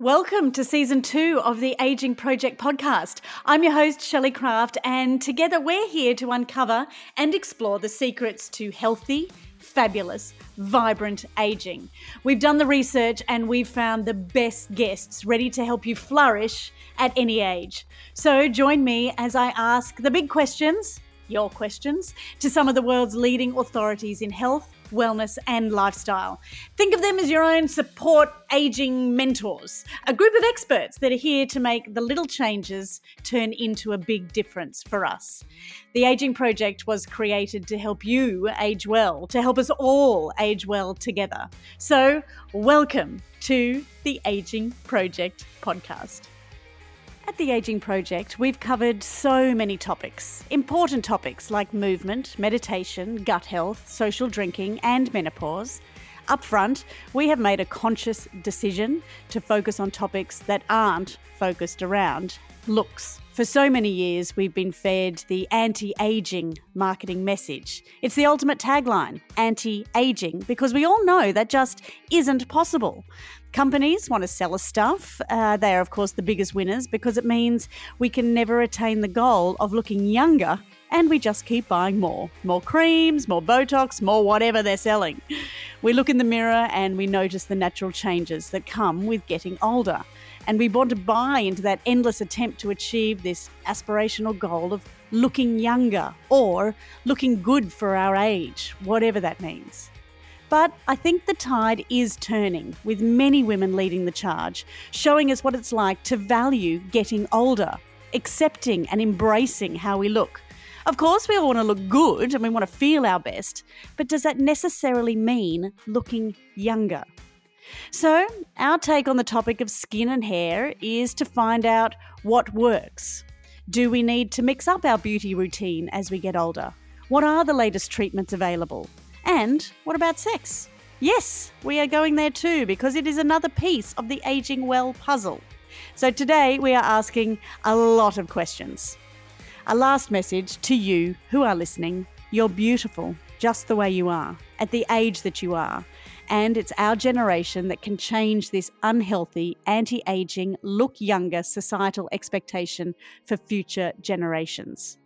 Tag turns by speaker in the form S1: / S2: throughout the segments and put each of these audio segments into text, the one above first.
S1: Welcome to season two of the Aging Project podcast. I'm your host, Shelley Craft, and together we're here to uncover and explore the secrets to healthy, fabulous, vibrant aging. We've done the research and we've found the best guests ready to help you flourish at any age. So join me as I ask the big questions, your questions, to some of the world's leading authorities in health wellness, and lifestyle. Think of them as your own support aging mentors, a group of experts that are here to make the little changes turn into a big difference for us. The Aging Project was created to help you age well, to help us all age well together. So, welcome to the Aging Project podcast. At the Aging Project, we've covered so many topics. Important topics like movement, meditation, gut health, social drinking, and menopause. Up front, we have made a conscious decision to focus on topics that aren't focused around looks. For so many years, we've been fed the anti aging marketing message. It's the ultimate tagline anti aging, because we all know that just isn't possible. Companies want to sell us stuff. Uh, they are, of course, the biggest winners because it means we can never attain the goal of looking younger and we just keep buying more. More creams, more Botox, more whatever they're selling. We look in the mirror and we notice the natural changes that come with getting older. And we want to buy into that endless attempt to achieve this aspirational goal of looking younger or looking good for our age, whatever that means. But I think the tide is turning, with many women leading the charge, showing us what it's like to value getting older, accepting and embracing how we look. Of course, we all want to look good and we want to feel our best, but does that necessarily mean looking younger? So, our take on the topic of skin and hair is to find out what works. Do we need to mix up our beauty routine as we get older? What are the latest treatments available? And what about sex? Yes, we are going there too because it is another piece of the aging well puzzle. So today we are asking a lot of questions. A last message to you who are listening you're beautiful just the way you are, at the age that you are. And it's our generation that can change this unhealthy, anti aging, look younger societal expectation for future generations.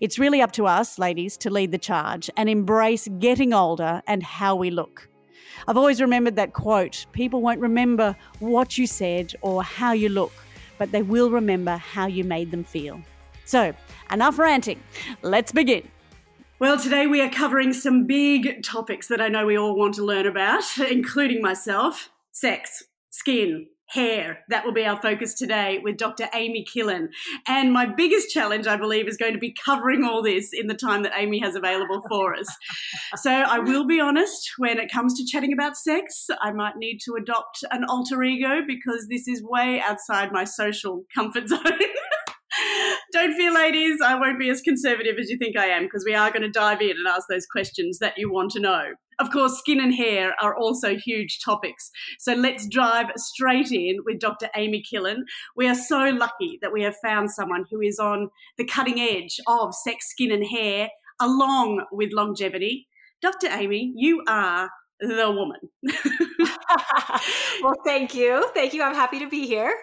S1: It's really up to us, ladies, to lead the charge and embrace getting older and how we look. I've always remembered that quote people won't remember what you said or how you look, but they will remember how you made them feel. So, enough ranting. Let's begin. Well, today we are covering some big topics that I know we all want to learn about, including myself sex, skin, hair. That will be our focus today with Dr. Amy Killen. And my biggest challenge, I believe, is going to be covering all this in the time that Amy has available for us. so I will be honest, when it comes to chatting about sex, I might need to adopt an alter ego because this is way outside my social comfort zone. Don't fear, ladies, I won't be as conservative as you think I am because we are going to dive in and ask those questions that you want to know. Of course, skin and hair are also huge topics. So let's dive straight in with Dr. Amy Killen. We are so lucky that we have found someone who is on the cutting edge of sex, skin, and hair, along with longevity. Dr. Amy, you are the woman.
S2: well, thank you. Thank you. I'm happy to be here.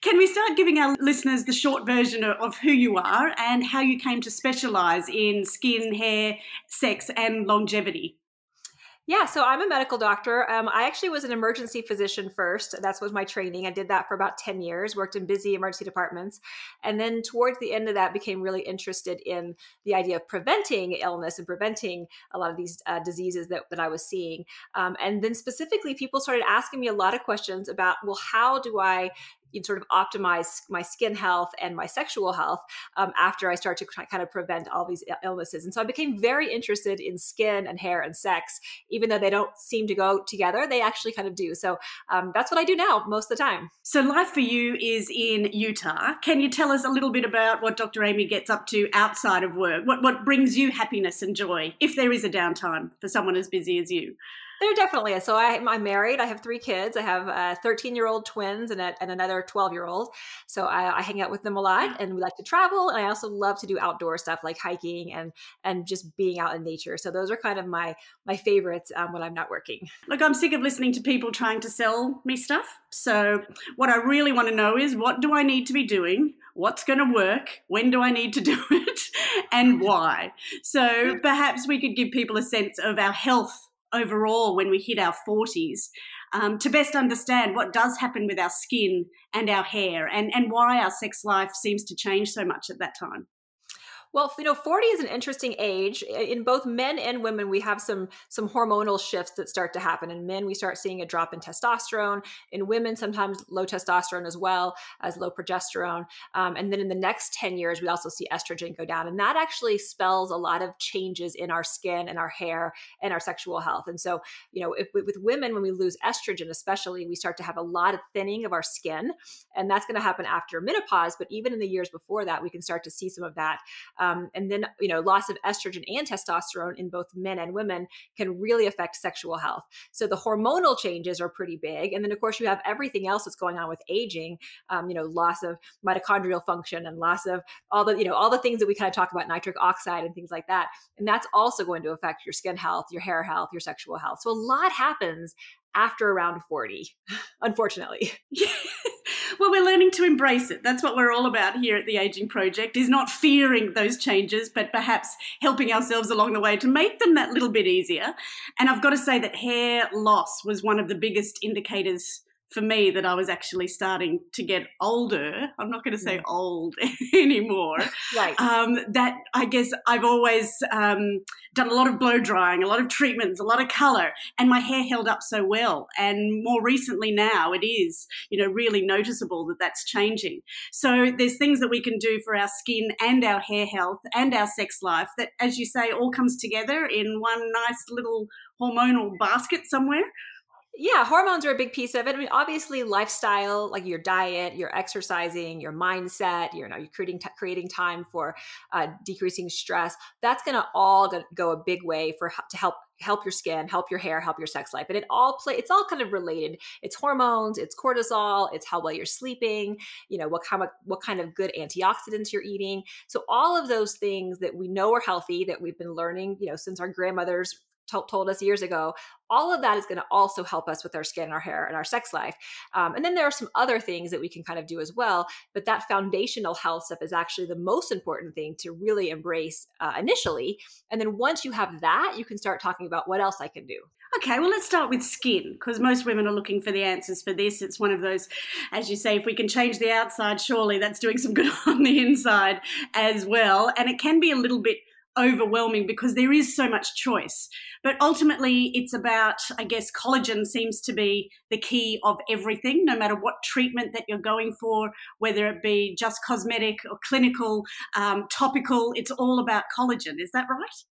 S1: Can we start giving our listeners the short version of who you are and how you came to specialize in skin, hair, sex, and longevity?
S2: Yeah, so I'm a medical doctor. Um, I actually was an emergency physician first. That was my training. I did that for about 10 years, worked in busy emergency departments. And then towards the end of that, became really interested in the idea of preventing illness and preventing a lot of these uh, diseases that, that I was seeing. Um, and then specifically, people started asking me a lot of questions about, well, how do I you sort of optimize my skin health and my sexual health um, after I start to kind of prevent all these illnesses. And so I became very interested in skin and hair and sex, even though they don't seem to go together, they actually kind of do. So um, that's what I do now most of the time.
S1: So life for you is in Utah. Can you tell us a little bit about what Dr. Amy gets up to outside of work? What what brings you happiness and joy if there is a downtime for someone as busy as you?
S2: There definitely is. So I, I'm married. I have three kids. I have uh, 13 year old twins and, a, and another 12 year old. So I, I, hang out with them a lot, and we like to travel. And I also love to do outdoor stuff like hiking and and just being out in nature. So those are kind of my my favorites um, when I'm not working.
S1: Look, I'm sick of listening to people trying to sell me stuff. So what I really want to know is what do I need to be doing? What's going to work? When do I need to do it? And why? So perhaps we could give people a sense of our health overall when we hit our 40s um, to best understand what does happen with our skin and our hair and, and why our sex life seems to change so much at that time.
S2: Well, you know, 40 is an interesting age. In both men and women, we have some some hormonal shifts that start to happen. In men, we start seeing a drop in testosterone. In women, sometimes low testosterone as well as low progesterone. Um, and then in the next 10 years, we also see estrogen go down. And that actually spells a lot of changes in our skin and our hair and our sexual health. And so, you know, if with women, when we lose estrogen, especially, we start to have a lot of thinning of our skin. And that's going to happen after menopause. But even in the years before that, we can start to see some of that. And then, you know, loss of estrogen and testosterone in both men and women can really affect sexual health. So the hormonal changes are pretty big. And then, of course, you have everything else that's going on with aging, um, you know, loss of mitochondrial function and loss of all the, you know, all the things that we kind of talk about, nitric oxide and things like that. And that's also going to affect your skin health, your hair health, your sexual health. So a lot happens after around 40, unfortunately.
S1: well, we're learning to embrace it. That's what we're all about here at the Aging Project, is not fearing those changes, but perhaps helping ourselves along the way to make them that little bit easier. And I've got to say that hair loss was one of the biggest indicators for me that I was actually starting to get older. I'm not going to say old anymore.
S2: Right.
S1: Um, that I guess I've always um, done a lot of blow drying, a lot of treatments, a lot of color, and my hair held up so well. And more recently now, it is you know really noticeable that that's changing. So there's things that we can do for our skin and our hair health and our sex life that, as you say, all comes together in one nice little hormonal basket somewhere.
S2: Yeah, hormones are a big piece of it. I mean, obviously, lifestyle, like your diet, your exercising, your mindset, you know, you're creating t- creating time for uh, decreasing stress. That's going to all go a big way for to help help your skin, help your hair, help your sex life. And it all play. It's all kind of related. It's hormones, it's cortisol, it's how well you're sleeping. You know, what kind of what kind of good antioxidants you're eating. So all of those things that we know are healthy that we've been learning, you know, since our grandmothers told us years ago all of that is going to also help us with our skin our hair and our sex life um, and then there are some other things that we can kind of do as well but that foundational health stuff is actually the most important thing to really embrace uh, initially and then once you have that you can start talking about what else i can do
S1: Okay, well, let's start with skin because most women are looking for the answers for this. It's one of those, as you say, if we can change the outside, surely that's doing some good on the inside as well. And it can be a little bit overwhelming because there is so much choice. But ultimately, it's about, I guess, collagen seems to be the key of everything, no matter what treatment that you're going for, whether it be just cosmetic or clinical, um, topical, it's all about collagen. Is that right?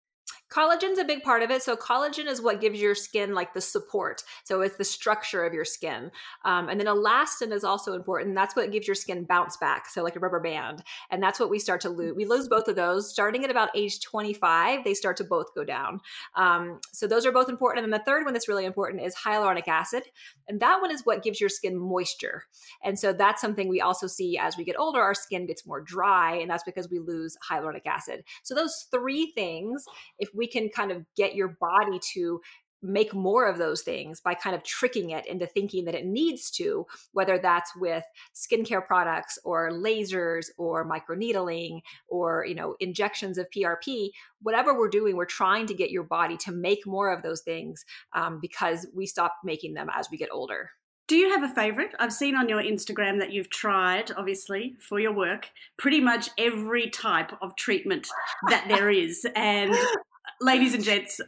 S2: Collagen's a big part of it. So collagen is what gives your skin like the support. So it's the structure of your skin. Um, and then elastin is also important. That's what gives your skin bounce back. So like a rubber band. And that's what we start to lose. We lose both of those starting at about age 25. They start to both go down. Um, so those are both important. And then the third one that's really important is hyaluronic acid. And that one is what gives your skin moisture. And so that's something we also see as we get older, our skin gets more dry. And that's because we lose hyaluronic acid. So those three things, if we can kind of get your body to make more of those things by kind of tricking it into thinking that it needs to, whether that's with skincare products or lasers or microneedling or, you know, injections of PRP, whatever we're doing, we're trying to get your body to make more of those things um, because we stop making them as we get older.
S1: Do you have a favorite? I've seen on your Instagram that you've tried, obviously, for your work, pretty much every type of treatment that there is. And ladies and gents,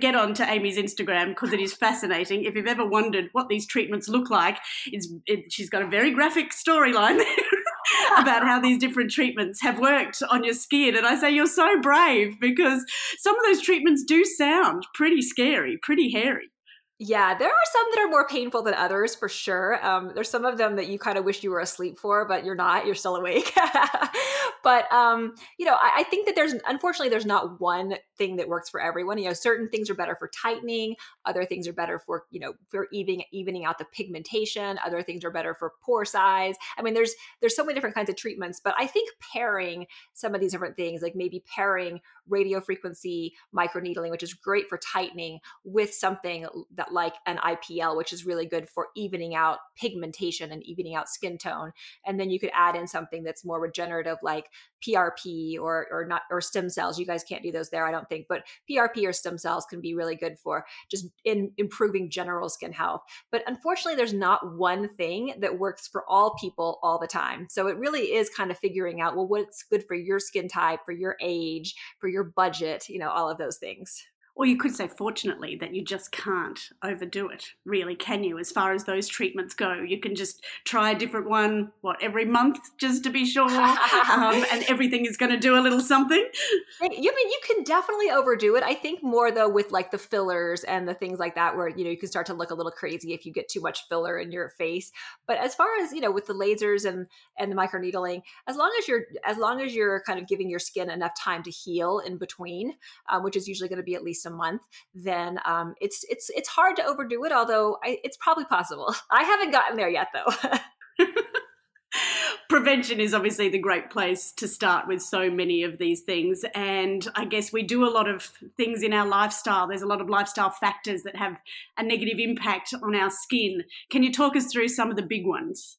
S1: get on to Amy's Instagram because it is fascinating. If you've ever wondered what these treatments look like, it's it, she's got a very graphic storyline about how these different treatments have worked on your skin. And I say you're so brave because some of those treatments do sound pretty scary, pretty hairy.
S2: Yeah, there are some that are more painful than others for sure. Um, there's some of them that you kind of wish you were asleep for, but you're not. You're still awake. but um, you know, I, I, think that there's unfortunately there's not one thing that works for everyone. You know, certain things are better for tightening. Other things are better for you know for evening evening out the pigmentation. Other things are better for pore size. I mean, there's there's so many different kinds of treatments. But I think pairing some of these different things, like maybe pairing radio frequency microneedling, which is great for tightening, with something that like an IPL, which is really good for evening out pigmentation and evening out skin tone. And then you could add in something that's more regenerative, like PRP or or not or stem cells. You guys can't do those there, I don't think, but PRP or stem cells can be really good for just in improving general skin health. But unfortunately, there's not one thing that works for all people all the time. So it really is kind of figuring out well what's good for your skin type, for your age, for your budget, you know, all of those things.
S3: Or you could say, fortunately, that you just can't overdo it, really, can you? As far as those treatments go, you can just try a different one, what, every month, just to be sure, um, and everything is going to do a little something.
S2: You mean you can definitely overdo it? I think more though with like the fillers and the things like that, where you know you can start to look a little crazy if you get too much filler in your face. But as far as you know, with the lasers and and the microneedling, as long as you're as long as you're kind of giving your skin enough time to heal in between, um, which is usually going to be at least a month, then um, it's it's it's hard to overdo it. Although I, it's probably possible. I haven't gotten there yet, though.
S3: Prevention is obviously the great place to start with so many of these things. And I guess we do a lot of things in our lifestyle. There's a lot of lifestyle factors that have a negative impact on our skin. Can you talk us through some of the big ones?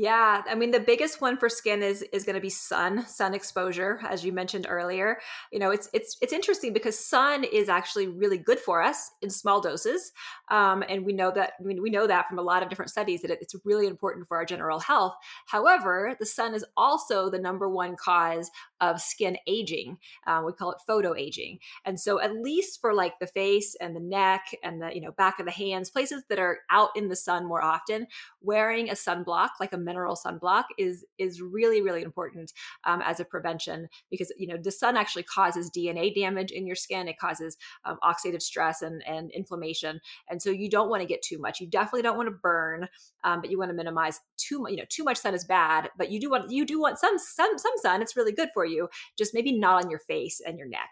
S2: Yeah, I mean the biggest one for skin is is going to be sun, sun exposure as you mentioned earlier. You know, it's it's it's interesting because sun is actually really good for us in small doses. Um, and we know that I mean we know that from a lot of different studies that it's really important for our general health. However, the sun is also the number one cause of skin aging. Uh, we call it photo aging. And so at least for like the face and the neck and the, you know, back of the hands, places that are out in the sun more often, wearing a sunblock like a mineral sunblock is is really really important um, as a prevention because you know the sun actually causes DNA damage in your skin. It causes um, oxidative stress and and inflammation, and so you don't want to get too much. You definitely don't want to burn, um, but you want to minimize too much. You know, too much sun is bad, but you do want you do want some some some sun. It's really good for you. Just maybe not on your face and your neck.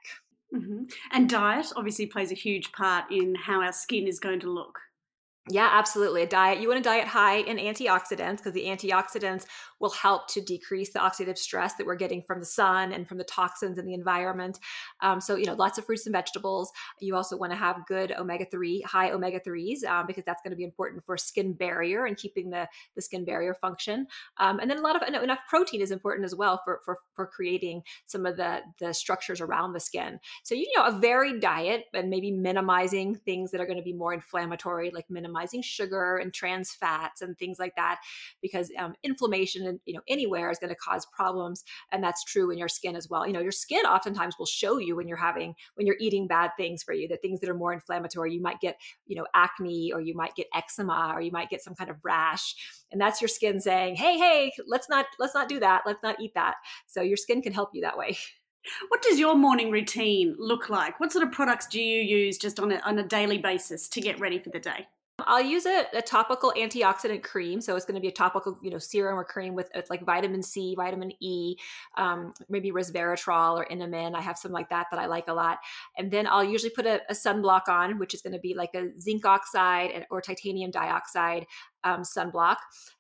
S3: Mm-hmm. And diet obviously plays a huge part in how our skin is going to look.
S2: Yeah, absolutely. A diet, you want a diet high in antioxidants because the antioxidants will help to decrease the oxidative stress that we're getting from the sun and from the toxins in the environment. Um, so, you know, lots of fruits and vegetables. You also want to have good omega 3, high omega 3s, um, because that's going to be important for skin barrier and keeping the, the skin barrier function. Um, and then a lot of enough protein is important as well for, for, for creating some of the, the structures around the skin. So, you know, a varied diet and maybe minimizing things that are going to be more inflammatory, like minimizing minimizing sugar and trans fats and things like that because um, inflammation and you know anywhere is going to cause problems and that's true in your skin as well. You know your skin oftentimes will show you when you're having when you're eating bad things for you the things that are more inflammatory. You might get you know acne or you might get eczema or you might get some kind of rash and that's your skin saying hey hey let's not let's not do that. Let's not eat that. So your skin can help you that way.
S3: What does your morning routine look like? What sort of products do you use just on a, on a daily basis to get ready for the day?
S2: I'll use a, a, topical antioxidant cream. So it's going to be a topical, you know, serum or cream with, with like vitamin C, vitamin E, um, maybe resveratrol or Inamin. I have some like that that I like a lot. And then I'll usually put a, a sunblock on, which is going to be like a zinc oxide and, or titanium dioxide um, sunblock.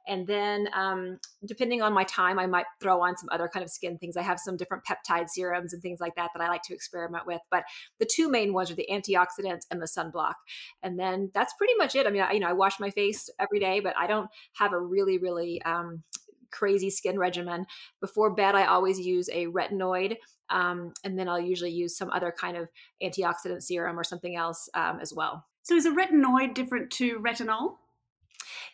S2: And then, um, depending on my time, I might throw on some other kind of skin things. I have some different peptide serums and things like that that I like to experiment with. But the two main ones are the antioxidants and the sunblock. And then that's pretty much it. I mean, I, you know, I wash my face every day, but I don't have a really, really um, crazy skin regimen. Before bed, I always use a retinoid. Um, and then I'll usually use some other kind of antioxidant serum or something else um, as well.
S3: So is a retinoid different to retinol?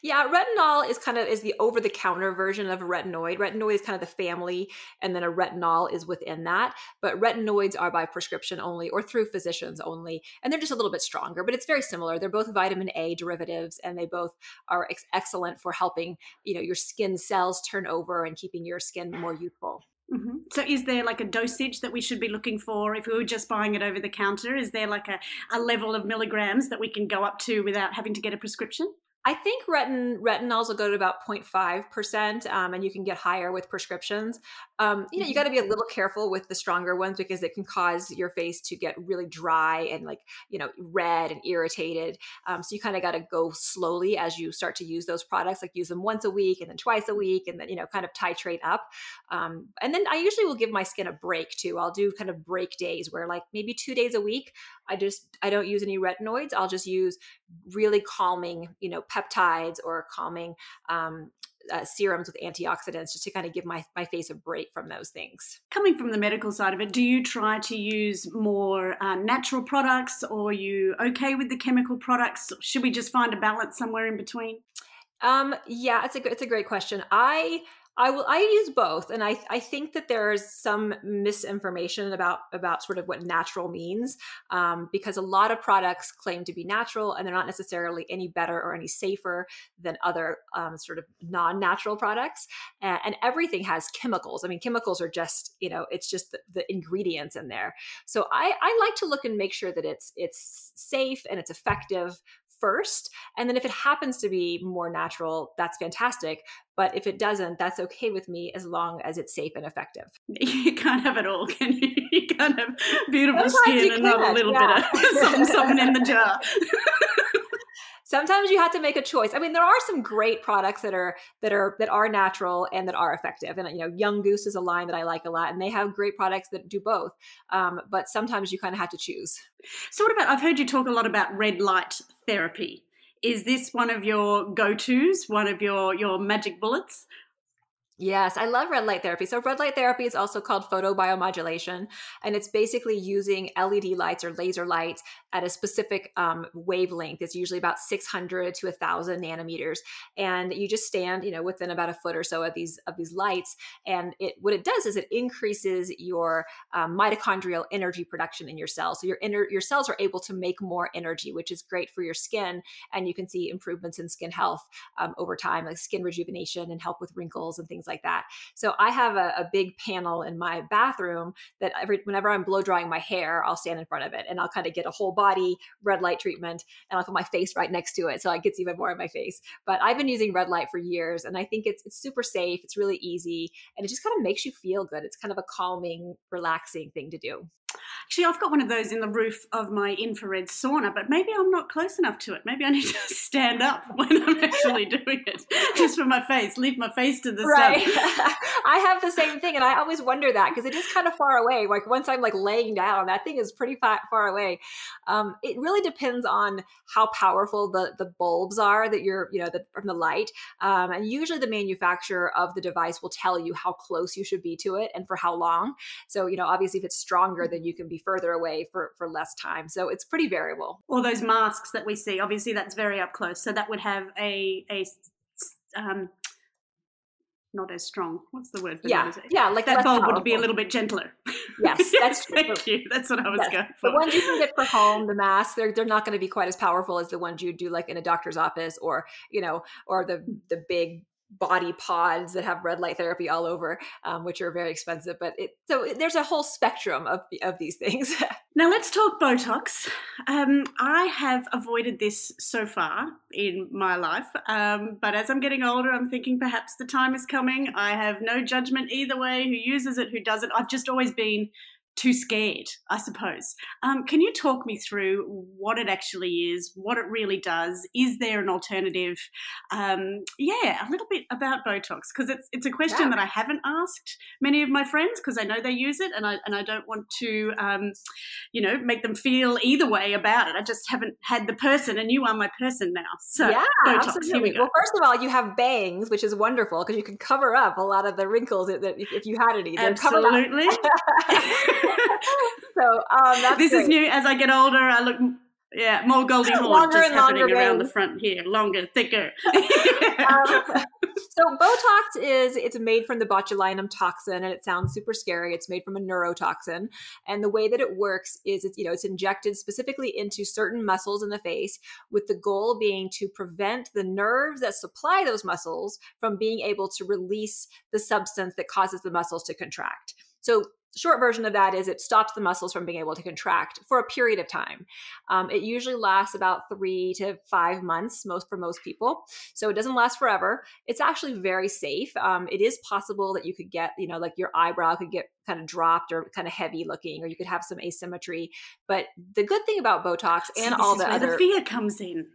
S2: Yeah, retinol is kind of is the over the counter version of a retinoid. Retinoid is kind of the family, and then a retinol is within that. But retinoids are by prescription only or through physicians only, and they're just a little bit stronger. But it's very similar. They're both vitamin A derivatives, and they both are ex- excellent for helping you know your skin cells turn over and keeping your skin more youthful.
S1: Mm-hmm. So, is there like a dosage that we should be looking for if we were just buying it over the counter? Is there like a, a level of milligrams that we can go up to without having to get a prescription?
S2: I think retin retinols will go to about 0.5%, um, and you can get higher with prescriptions. Um, you know, you mm-hmm. got to be a little careful with the stronger ones because it can cause your face to get really dry and like, you know, red and irritated. Um, so you kind of got to go slowly as you start to use those products, like use them once a week and then twice a week, and then, you know, kind of titrate up. Um, and then I usually will give my skin a break too. I'll do kind of break days where like maybe two days a week, I just, I don't use any retinoids. I'll just use really calming, you know, peptides or calming um, uh, serums with antioxidants just to kind of give my, my face a break from those things.
S1: Coming from the medical side of it, do you try to use more uh, natural products or are you okay with the chemical products? Should we just find a balance somewhere in between?
S2: Um, yeah, it's a, it's a great question. I I will. I use both, and I I think that there's some misinformation about about sort of what natural means, um, because a lot of products claim to be natural, and they're not necessarily any better or any safer than other um, sort of non-natural products. And, and, everything has chemicals. I mean, chemicals are just you know it's just the, the ingredients in there. So I I like to look and make sure that it's it's safe and it's effective first. And then if it happens to be more natural, that's fantastic. But if it doesn't, that's okay with me as long as it's safe and effective.
S1: You can't have it all, can you? You can't have beautiful Sometimes skin and not a little yeah. bit of something, something in the jar.
S2: Sometimes you have to make a choice. I mean, there are some great products that are that are that are natural and that are effective. And you know, Young Goose is a line that I like a lot, and they have great products that do both. Um, but sometimes you kind of have to choose.
S1: So, what about? I've heard you talk a lot about red light therapy. Is this one of your go tos? One of your your magic bullets?
S2: Yes, I love red light therapy. So, red light therapy is also called photobiomodulation, and it's basically using LED lights or laser lights at a specific um, wavelength. It's usually about 600 to 1,000 nanometers, and you just stand, you know, within about a foot or so of these of these lights. And it what it does is it increases your um, mitochondrial energy production in your cells. So your inner your cells are able to make more energy, which is great for your skin, and you can see improvements in skin health um, over time, like skin rejuvenation and help with wrinkles and things things like that. So I have a, a big panel in my bathroom that every whenever I'm blow drying my hair, I'll stand in front of it and I'll kind of get a whole body red light treatment and I'll put my face right next to it so it gets even more in my face. But I've been using red light for years and I think it's it's super safe, it's really easy, and it just kind of makes you feel good. It's kind of a calming, relaxing thing to do.
S1: Actually, I've got one of those in the roof of my infrared sauna, but maybe I'm not close enough to it. Maybe I need to stand up when I'm actually doing it, just for my face, leave my face to the right. sun.
S2: I have the same thing, and I always wonder that because it is kind of far away. Like once I'm like laying down, that thing is pretty far, far away. Um, it really depends on how powerful the the bulbs are that you're, you know, the, from the light. Um, and usually, the manufacturer of the device will tell you how close you should be to it and for how long. So, you know, obviously, if it's stronger, then you can be further away for for less time. So it's pretty variable.
S1: All those masks that we see, obviously, that's very up close. So that would have a a um, not as strong. What's the word?
S2: For yeah, that? yeah, like
S1: that bulb powerful. would be a little bit gentler.
S2: Yes,
S1: that's thank you. That's what I was yes. going for.
S2: The ones you can get for home, the masks, they're they're not going to be quite as powerful as the ones you do like in a doctor's office or you know or the the big body pods that have red light therapy all over, um, which are very expensive. But it so there's a whole spectrum of of these things.
S1: now let's talk Botox. Um, I have avoided this so far in my life, um, but as I'm getting older, I'm thinking perhaps the time is coming. I have no judgment either way. Who uses it? Who doesn't? I've just always been too scared, I suppose. Um, can you talk me through what it actually is, what it really does? Is there an alternative? Um, yeah, a little bit about Botox because it's it's a question yeah. that I haven't asked many of my friends because I know they use it and I and I don't want to, um, you know, make them feel either way about it. I just haven't had the person, and you are my person now. So
S2: yeah, Botox, absolutely. We well, first of all, you have bangs, which is wonderful because you can cover up a lot of the wrinkles that, that if you had any.
S1: Absolutely.
S2: so um,
S1: this
S2: great.
S1: is new. As I get older, I look Yeah, more Goldie Hawn just happening around the front here, longer, thicker. um,
S2: so Botox is it's made from the botulinum toxin, and it sounds super scary. It's made from a neurotoxin, and the way that it works is it's you know it's injected specifically into certain muscles in the face, with the goal being to prevent the nerves that supply those muscles from being able to release the substance that causes the muscles to contract. So short version of that is it stops the muscles from being able to contract for a period of time. Um, it usually lasts about three to five months, most for most people. So it doesn't last forever. It's actually very safe. Um, it is possible that you could get, you know, like your eyebrow could get kind of dropped or kind of heavy looking, or you could have some asymmetry. But the good thing about Botox and all the other
S1: the fear comes in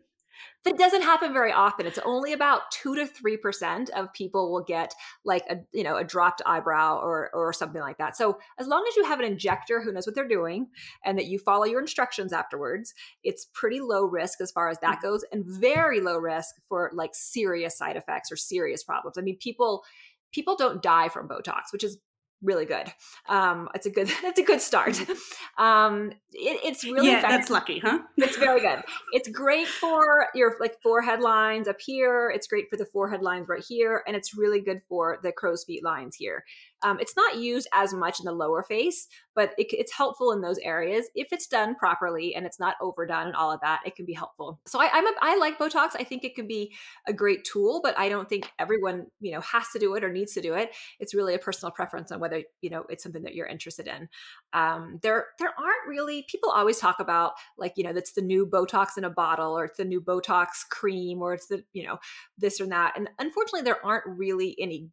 S2: that doesn't happen very often. It's only about 2 to 3% of people will get like a you know a dropped eyebrow or or something like that. So as long as you have an injector who knows what they're doing and that you follow your instructions afterwards it's pretty low risk as far as that mm-hmm. goes and very low risk for like serious side effects or serious problems. I mean people people don't die from botox which is really good. Um, it's a good it's a good start. Mm-hmm. Um, it, it's really
S1: yeah, effective. that's lucky, huh?
S2: it's very good. It's great for your like forehead lines up here. It's great for the forehead lines right here, and it's really good for the crow's feet lines here. Um, it's not used as much in the lower face, but it, it's helpful in those areas if it's done properly and it's not overdone and all of that. It can be helpful. So I, I'm a, I like Botox. I think it can be a great tool, but I don't think everyone you know has to do it or needs to do it. It's really a personal preference on whether you know it's something that you're interested in. Um, there there aren't really people always talk about like you know that's the new Botox in a bottle or it's the new Botox cream or it's the you know this or that, and unfortunately there aren't really any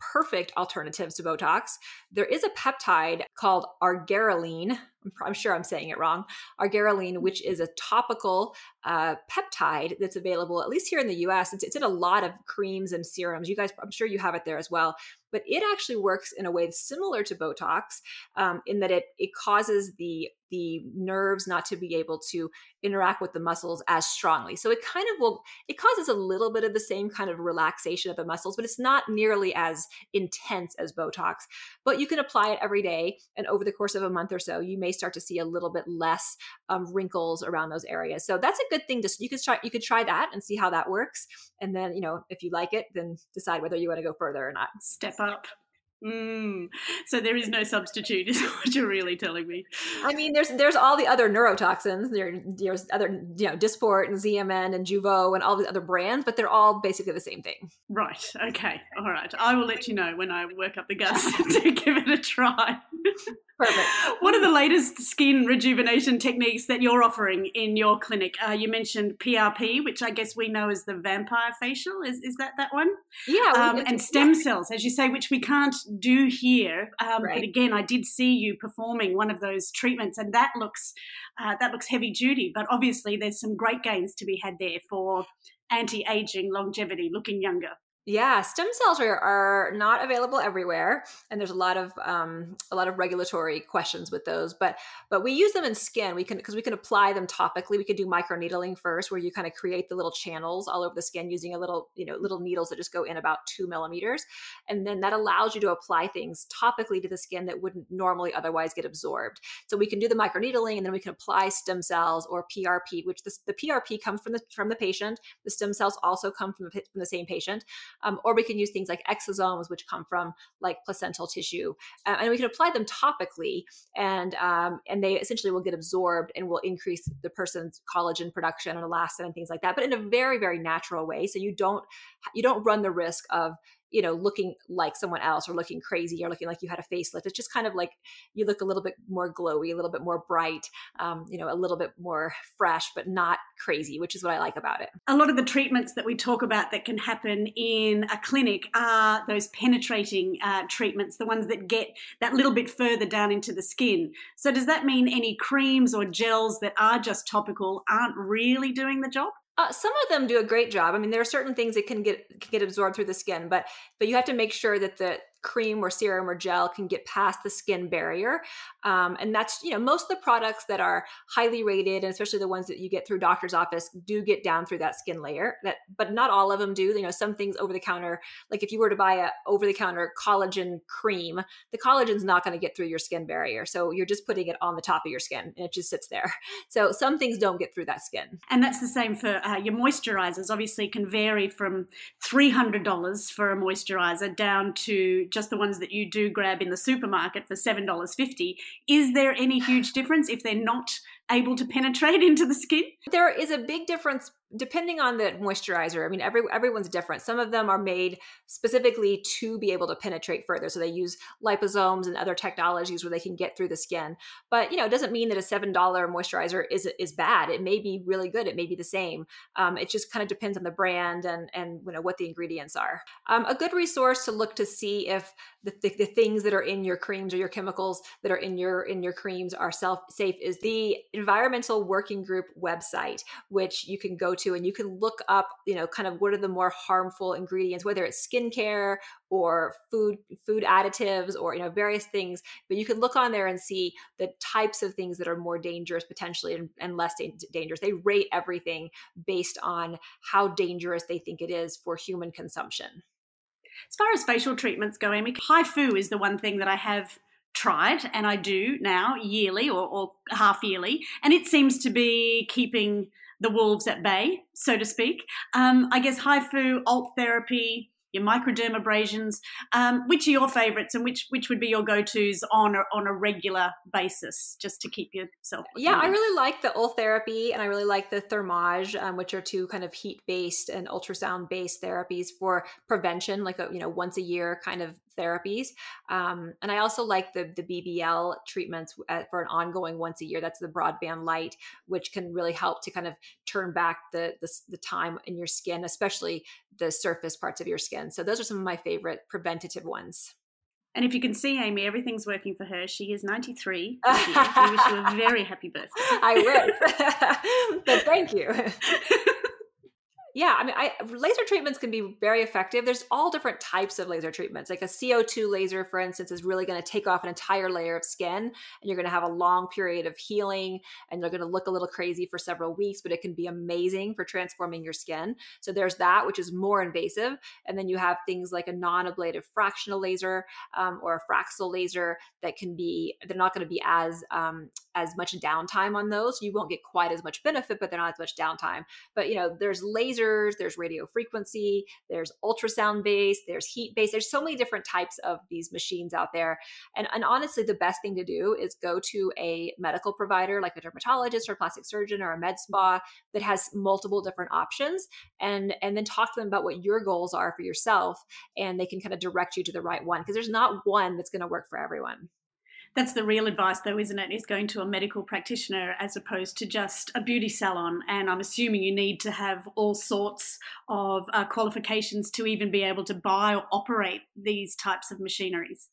S2: perfect alternatives to Botox. There is a peptide called argireline. I'm sure I'm saying it wrong. Argireline, which is a topical uh, peptide that's available, at least here in the US. It's, it's in a lot of creams and serums. You guys, I'm sure you have it there as well. But it actually works in a way similar to Botox um, in that it, it causes the the nerves not to be able to interact with the muscles as strongly. So it kind of will, it causes a little bit of the same kind of relaxation of the muscles, but it's not nearly as intense as Botox. But you can apply it every day. And over the course of a month or so, you may start to see a little bit less um, wrinkles around those areas. So that's a good thing to, you could try, you could try that and see how that works. And then, you know, if you like it, then decide whether you want to go further or not.
S1: Step up. Mm. So there is no substitute, is what you're really telling me.
S2: I mean, there's there's all the other neurotoxins. There, there's other, you know, Dysport and Xeomin and Jeuveau and all the other brands, but they're all basically the same thing.
S1: Right. Okay. All right. I will let you know when I work up the guts to give it a try.
S2: Perfect.
S1: What are the latest skin rejuvenation techniques that you're offering in your clinic? Uh, you mentioned PRP, which I guess we know as the vampire facial. Is is that that one?
S2: Yeah.
S1: Um, and stem yeah. cells, as you say, which we can't do here. Um, right. But again, I did see you performing one of those treatments, and that looks uh, that looks heavy duty. But obviously, there's some great gains to be had there for anti-aging, longevity, looking younger.
S2: Yeah, stem cells are, are not available everywhere, and there's a lot of um, a lot of regulatory questions with those. But but we use them in skin. We can because we can apply them topically. We can do microneedling first, where you kind of create the little channels all over the skin using a little you know little needles that just go in about two millimeters, and then that allows you to apply things topically to the skin that wouldn't normally otherwise get absorbed. So we can do the microneedling, and then we can apply stem cells or PRP, which the, the PRP comes from the from the patient. The stem cells also come from the, from the same patient. Um, or we can use things like exosomes, which come from like placental tissue, uh, and we can apply them topically, and um, and they essentially will get absorbed and will increase the person's collagen production and elastin and things like that, but in a very very natural way. So you don't you don't run the risk of you know looking like someone else or looking crazy or looking like you had a facelift. It's just kind of like you look a little bit more glowy a little bit more bright um, you know a little bit more fresh but not crazy which is what i like about it.
S1: A lot of the treatments that we talk about that can happen in a clinic are those penetrating uh, treatments the ones that get that little bit further down into the skin. So does that mean any creams or gels that are just topical aren't really doing the job
S2: uh, some of them do a great job. I mean, there are certain things that can get can get absorbed through the skin, but but you have to make sure that the cream or serum or gel can get past the skin barrier. Um, and that's, you know, most of the products that are highly rated, and especially the ones that you get through doctor's office, do get down through that skin layer. That, but not all of them do. You know, some things over the counter, like if you were to buy a over the counter collagen cream, the collagen's not going to get through your skin barrier. So you're just putting it on the top of your skin, and it just sits there. So some things don't get through that skin.
S1: And that's the same for uh, your moisturizers. Obviously, can vary from three hundred dollars for a moisturizer down to just the ones that you do grab in the supermarket for $7.50. Is there any huge difference if they're not able to penetrate into the skin?
S2: There is a big difference depending on the moisturizer. I mean, every everyone's different. Some of them are made specifically to be able to penetrate further, so they use liposomes and other technologies where they can get through the skin. But you know, it doesn't mean that a seven dollar moisturizer is is bad. It may be really good. It may be the same. Um, it just kind of depends on the brand and and you know what the ingredients are. Um, a good resource to look to see if the, the, the things that are in your creams or your chemicals that are in your in your creams are self safe is the environmental working group website which you can go to and you can look up you know kind of what are the more harmful ingredients whether it's skincare or food food additives or you know various things but you can look on there and see the types of things that are more dangerous potentially and, and less da- dangerous. They rate everything based on how dangerous they think it is for human consumption.
S1: As far as facial treatments go, Amy, HIFU is the one thing that I have tried and I do now yearly or, or half yearly, and it seems to be keeping the wolves at bay, so to speak. Um, I guess HIFU, Ultherapy, your microdermabrasions. Um, which are your favourites, and which which would be your go tos on a, on a regular basis, just to keep yourself?
S2: Yeah, I really like the Ultherapy, and I really like the Thermage, um, which are two kind of heat based and ultrasound based therapies for prevention, like a you know once a year kind of therapies. Um, and I also like the the BBL treatments for an ongoing once a year. That's the broadband light, which can really help to kind of turn back the the, the time in your skin, especially the surface parts of your skin. So those are some of my favorite preventative ones.
S1: And if you can see Amy, everything's working for her. She is 93. we wish you a very happy birthday.
S2: I wish. but thank you. Yeah, I mean, I, laser treatments can be very effective. There's all different types of laser treatments. Like a CO2 laser, for instance, is really going to take off an entire layer of skin, and you're going to have a long period of healing, and you're going to look a little crazy for several weeks, but it can be amazing for transforming your skin. So there's that, which is more invasive, and then you have things like a non-ablative fractional laser um, or a Fraxel laser that can be. They're not going to be as um, as much downtime on those. You won't get quite as much benefit, but they're not as much downtime. But you know, there's lasers, there's radio frequency, there's ultrasound based, there's heat based. There's so many different types of these machines out there. And, and honestly, the best thing to do is go to a medical provider like a dermatologist or a plastic surgeon or a med spa that has multiple different options and and then talk to them about what your goals are for yourself and they can kind of direct you to the right one because there's not one that's going to work for everyone
S1: that's the real advice though isn't it is going to a medical practitioner as opposed to just a beauty salon. And i'm assuming you need to have all sorts of uh, qualifications to even be able to buy or operate these types of machineries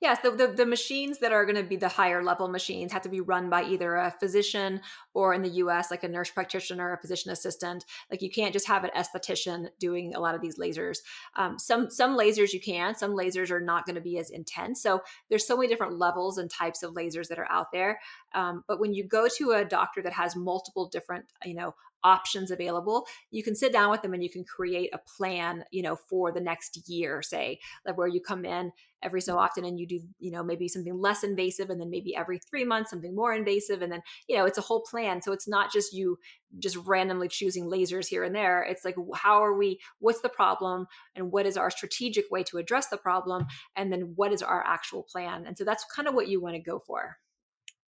S2: Yes, the, the, the machines that are going to be the higher level machines have to be run by either a physician or in the US, like a nurse practitioner, a physician assistant. Like you can't just have an esthetician doing a lot of these lasers. Um, some some lasers you can, some lasers are not going to be as intense. So there's so many different levels and types of lasers that are out there. Um, but when you go to a doctor that has multiple different, you know, options available you can sit down with them and you can create a plan you know for the next year say like where you come in every so often and you do you know maybe something less invasive and then maybe every three months something more invasive and then you know it's a whole plan. So it's not just you just randomly choosing lasers here and there. It's like how are we what's the problem and what is our strategic way to address the problem and then what is our actual plan? And so that's kind of what you want to go for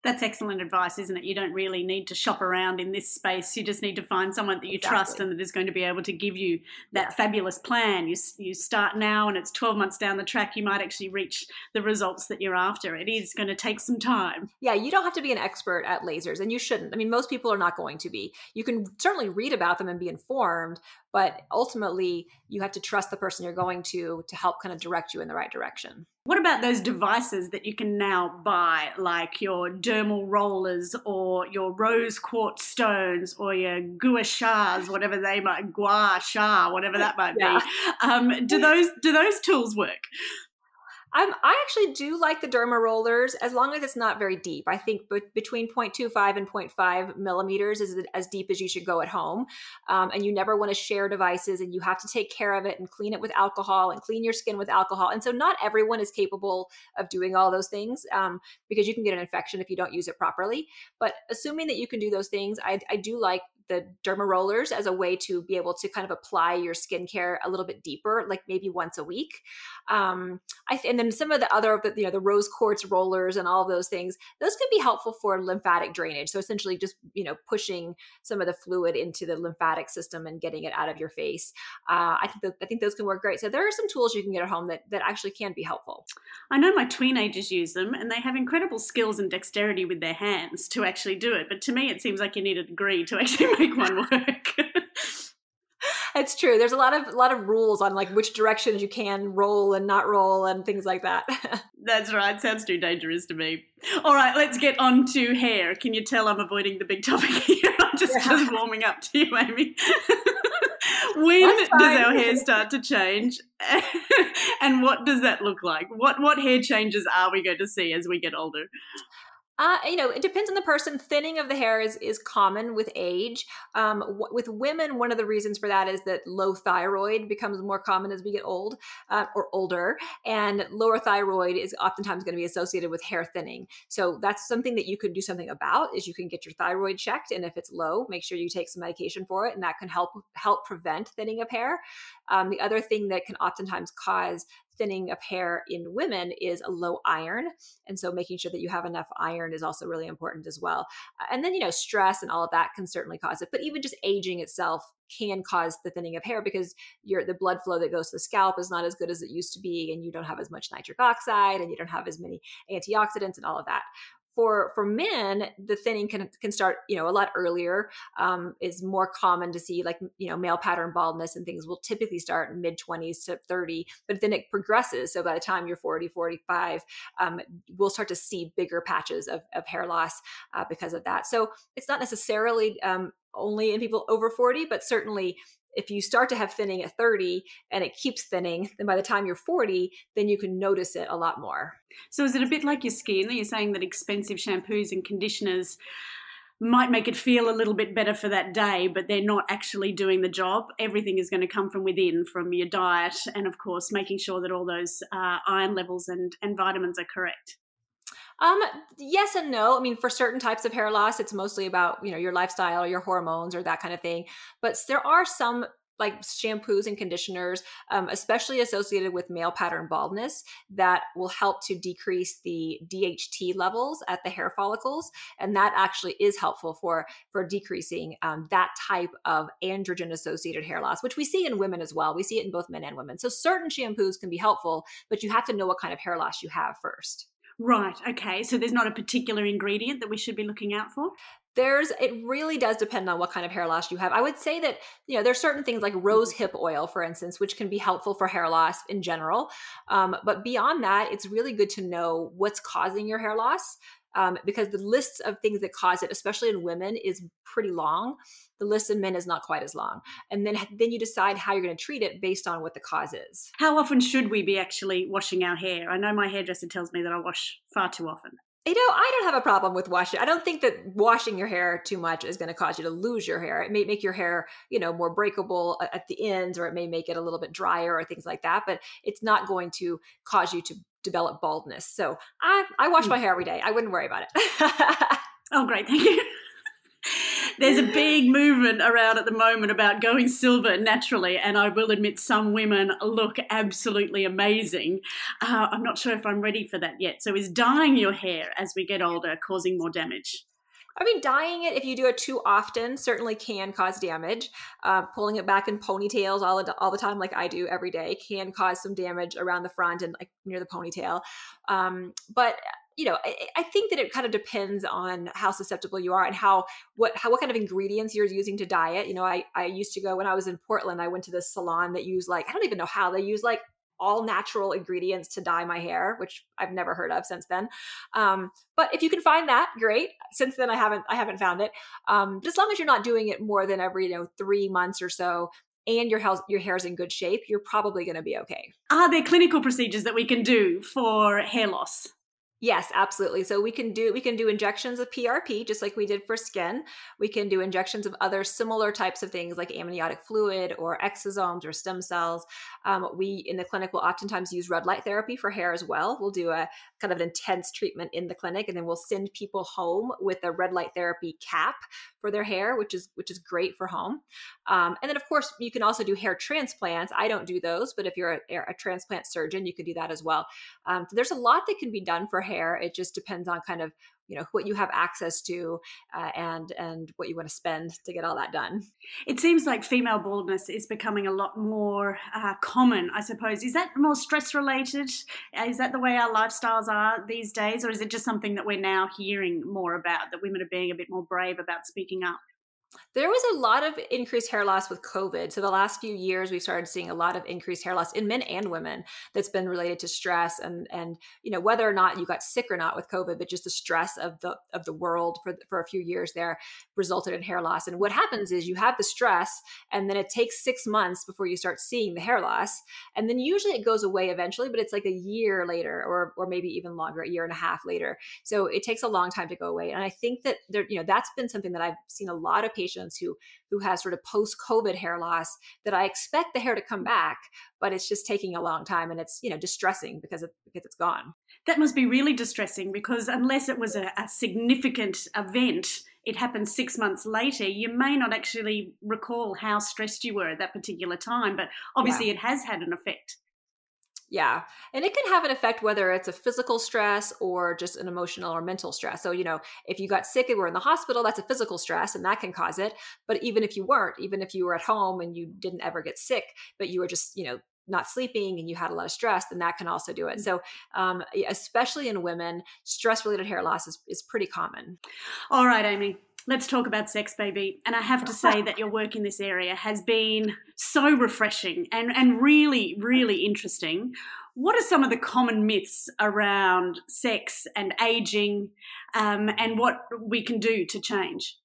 S1: that's excellent advice, isn't it? You don't really need to shop around in this space. You just need to find someone that you exactly. trust and that is going to be able to give you that yeah. fabulous plan. You, you start now and it's 12 months down the track, you might actually reach the results that you're after. It is going to take some time.
S2: Yeah, you don't have to be an expert at lasers and you shouldn't. I mean, most people are not going to be. You can certainly read about them and be informed, but ultimately you have to trust the person you're going to to help kind of direct you in the right direction.
S1: What about those devices that you can now buy, like your dermal rollers or your rose quartz stones or your gua shas, whatever they might, gua sha, whatever that might yeah. be? Um, do those do those tools work?
S2: I'm, I actually do like the derma rollers as long as it's not very deep. I think between 0.25 and 0.5 millimeters is as deep as you should go at home. Um, and you never want to share devices and you have to take care of it and clean it with alcohol and clean your skin with alcohol. And so not everyone is capable of doing all those things um, because you can get an infection if you don't use it properly. But assuming that you can do those things, I, I do like the derma rollers as a way to be able to kind of apply your skincare a little bit deeper, like maybe once a week. Um, I and then some of the other, you know, the rose quartz rollers and all those things, those can be helpful for lymphatic drainage. So essentially, just you know, pushing some of the fluid into the lymphatic system and getting it out of your face. Uh, I think that, I think those can work great. So there are some tools you can get at home that that actually can be helpful.
S1: I know my teenagers use them, and they have incredible skills and dexterity with their hands to actually do it. But to me, it seems like you need a degree to actually make one work.
S2: it's true. There's a lot of a lot of rules on like which directions you can roll and not roll and things like that.
S1: That's right. Sounds too dangerous to me. All right, let's get on to hair. Can you tell I'm avoiding the big topic here? I'm just, yeah. just warming up to you, Amy. when does our hair start to change? and what does that look like? What what hair changes are we going to see as we get older?
S2: Uh, you know, it depends on the person. Thinning of the hair is is common with age. Um, w- with women, one of the reasons for that is that low thyroid becomes more common as we get old uh, or older, and lower thyroid is oftentimes going to be associated with hair thinning. So that's something that you could do something about. Is you can get your thyroid checked, and if it's low, make sure you take some medication for it, and that can help help prevent thinning of hair. Um, the other thing that can oftentimes cause thinning of hair in women is a low iron. And so making sure that you have enough iron is also really important as well. Uh, and then, you know, stress and all of that can certainly cause it. But even just aging itself can cause the thinning of hair because your the blood flow that goes to the scalp is not as good as it used to be and you don't have as much nitric oxide and you don't have as many antioxidants and all of that for for men the thinning can can start you know a lot earlier um, is more common to see like you know male pattern baldness and things will typically start mid 20s to 30 but then it progresses. So by the time you're 40 45 um, we'll start to see bigger patches of, of hair loss uh, because of that. So it's not necessarily um, only in people over 40 but certainly if you start to have thinning at 30 and it keeps thinning, then by the time you're 40, then you can notice it a lot more.
S1: So is it a bit like your skin? You're saying that expensive shampoos and conditioners might make it feel a little bit better for that day, but they're not actually doing the job. Everything is going to come from within, from your diet, and of course, making sure that all those uh, iron levels and, and vitamins are correct.
S2: Um, yes and no. I mean, for certain types of hair loss, it's mostly about, you know, your lifestyle or your hormones or that kind of thing. But there are some like shampoos and conditioners, um, especially associated with male pattern baldness, that will help to decrease the DHT levels at the hair follicles, and that actually is helpful for for decreasing um, that type of androgen associated hair loss, which we see in women as well. We see it in both men and women. So certain shampoos can be helpful, but you have to know what kind of hair loss you have first.
S1: Right. Okay. So there's not a particular ingredient that we should be looking out for?
S2: There's it really does depend on what kind of hair loss you have. I would say that, you know, there's certain things like rose mm-hmm. hip oil, for instance, which can be helpful for hair loss in general. Um, but beyond that, it's really good to know what's causing your hair loss. Um, because the lists of things that cause it, especially in women, is pretty long the list in men is not quite as long and then then you decide how you're going to treat it based on what the cause is
S1: how often should we be actually washing our hair i know my hairdresser tells me that i wash far too often
S2: you know, I don't have a problem with washing. I don't think that washing your hair too much is going to cause you to lose your hair. It may make your hair, you know, more breakable at the ends, or it may make it a little bit drier, or things like that. But it's not going to cause you to develop baldness. So I, I wash my hmm. hair every day. I wouldn't worry about it.
S1: oh, great! Thank you there's a big movement around at the moment about going silver naturally, and I will admit some women look absolutely amazing. Uh, I'm not sure if I'm ready for that yet. So, is dyeing your hair as we get older causing more damage?
S2: I mean, dyeing it if you do it too often certainly can cause damage. Uh, pulling it back in ponytails all the, all the time, like I do every day, can cause some damage around the front and like near the ponytail. Um, but you know, I, I, think that it kind of depends on how susceptible you are and how what how what kind of ingredients you're using to dye it. You know, I I used to go when I was in Portland. I went to this salon that used like I don't even know how they use like all natural ingredients to dye my hair, which I've never heard of since then. Um, but if you can find that, great. Since then, I haven't I haven't found it. Um, but as long as you're not doing it more than every you know three months or so, and your health your hair is in good shape, you're probably going to be okay.
S1: Are there clinical procedures that we can do for hair loss?
S2: Yes, absolutely. So we can do we can do injections of PRP just like we did for skin. We can do injections of other similar types of things like amniotic fluid or exosomes or stem cells. Um, we in the clinic will oftentimes use red light therapy for hair as well. We'll do a kind of an intense treatment in the clinic, and then we'll send people home with a red light therapy cap for their hair, which is which is great for home. Um, and then of course you can also do hair transplants. I don't do those, but if you're a, a transplant surgeon, you could do that as well. Um, so there's a lot that can be done for hair. It just depends on kind of you know what you have access to uh, and and what you want to spend to get all that done.
S1: It seems like female baldness is becoming a lot more uh, common i suppose. Is that more stress related? Is that the way our lifestyles are these days or is it just something that we're now hearing more about that women are being a bit more brave about speaking up
S2: there was a lot of increased hair loss with COVID. So the last few years, we've started seeing a lot of increased hair loss in men and women that's been related to stress and and you know whether or not you got sick or not with COVID, but just the stress of the of the world for for a few years there resulted in hair loss. And what happens is you have the stress, and then it takes six months before you start seeing the hair loss, and then usually it goes away eventually, but it's like a year later, or or maybe even longer, a year and a half later. So it takes a long time to go away. And I think that there, you know, that's been something that I've seen a lot of patients patients who who has sort of post COVID hair loss that I expect the hair to come back, but it's just taking a long time and it's you know distressing because it, because it's gone.
S1: That must be really distressing because unless it was a, a significant event, it happened six months later, you may not actually recall how stressed you were at that particular time. But obviously, yeah. it has had an effect.
S2: Yeah. And it can have an effect whether it's a physical stress or just an emotional or mental stress. So, you know, if you got sick and were in the hospital, that's a physical stress and that can cause it. But even if you weren't, even if you were at home and you didn't ever get sick, but you were just, you know, not sleeping and you had a lot of stress, then that can also do it. Mm. So, um, especially in women, stress related hair loss is, is pretty common.
S1: All right, Amy let's talk about sex, baby. And I have to say that your work in this area has been so refreshing and, and really, really interesting. What are some of the common myths around sex and aging um, and what we can do to change?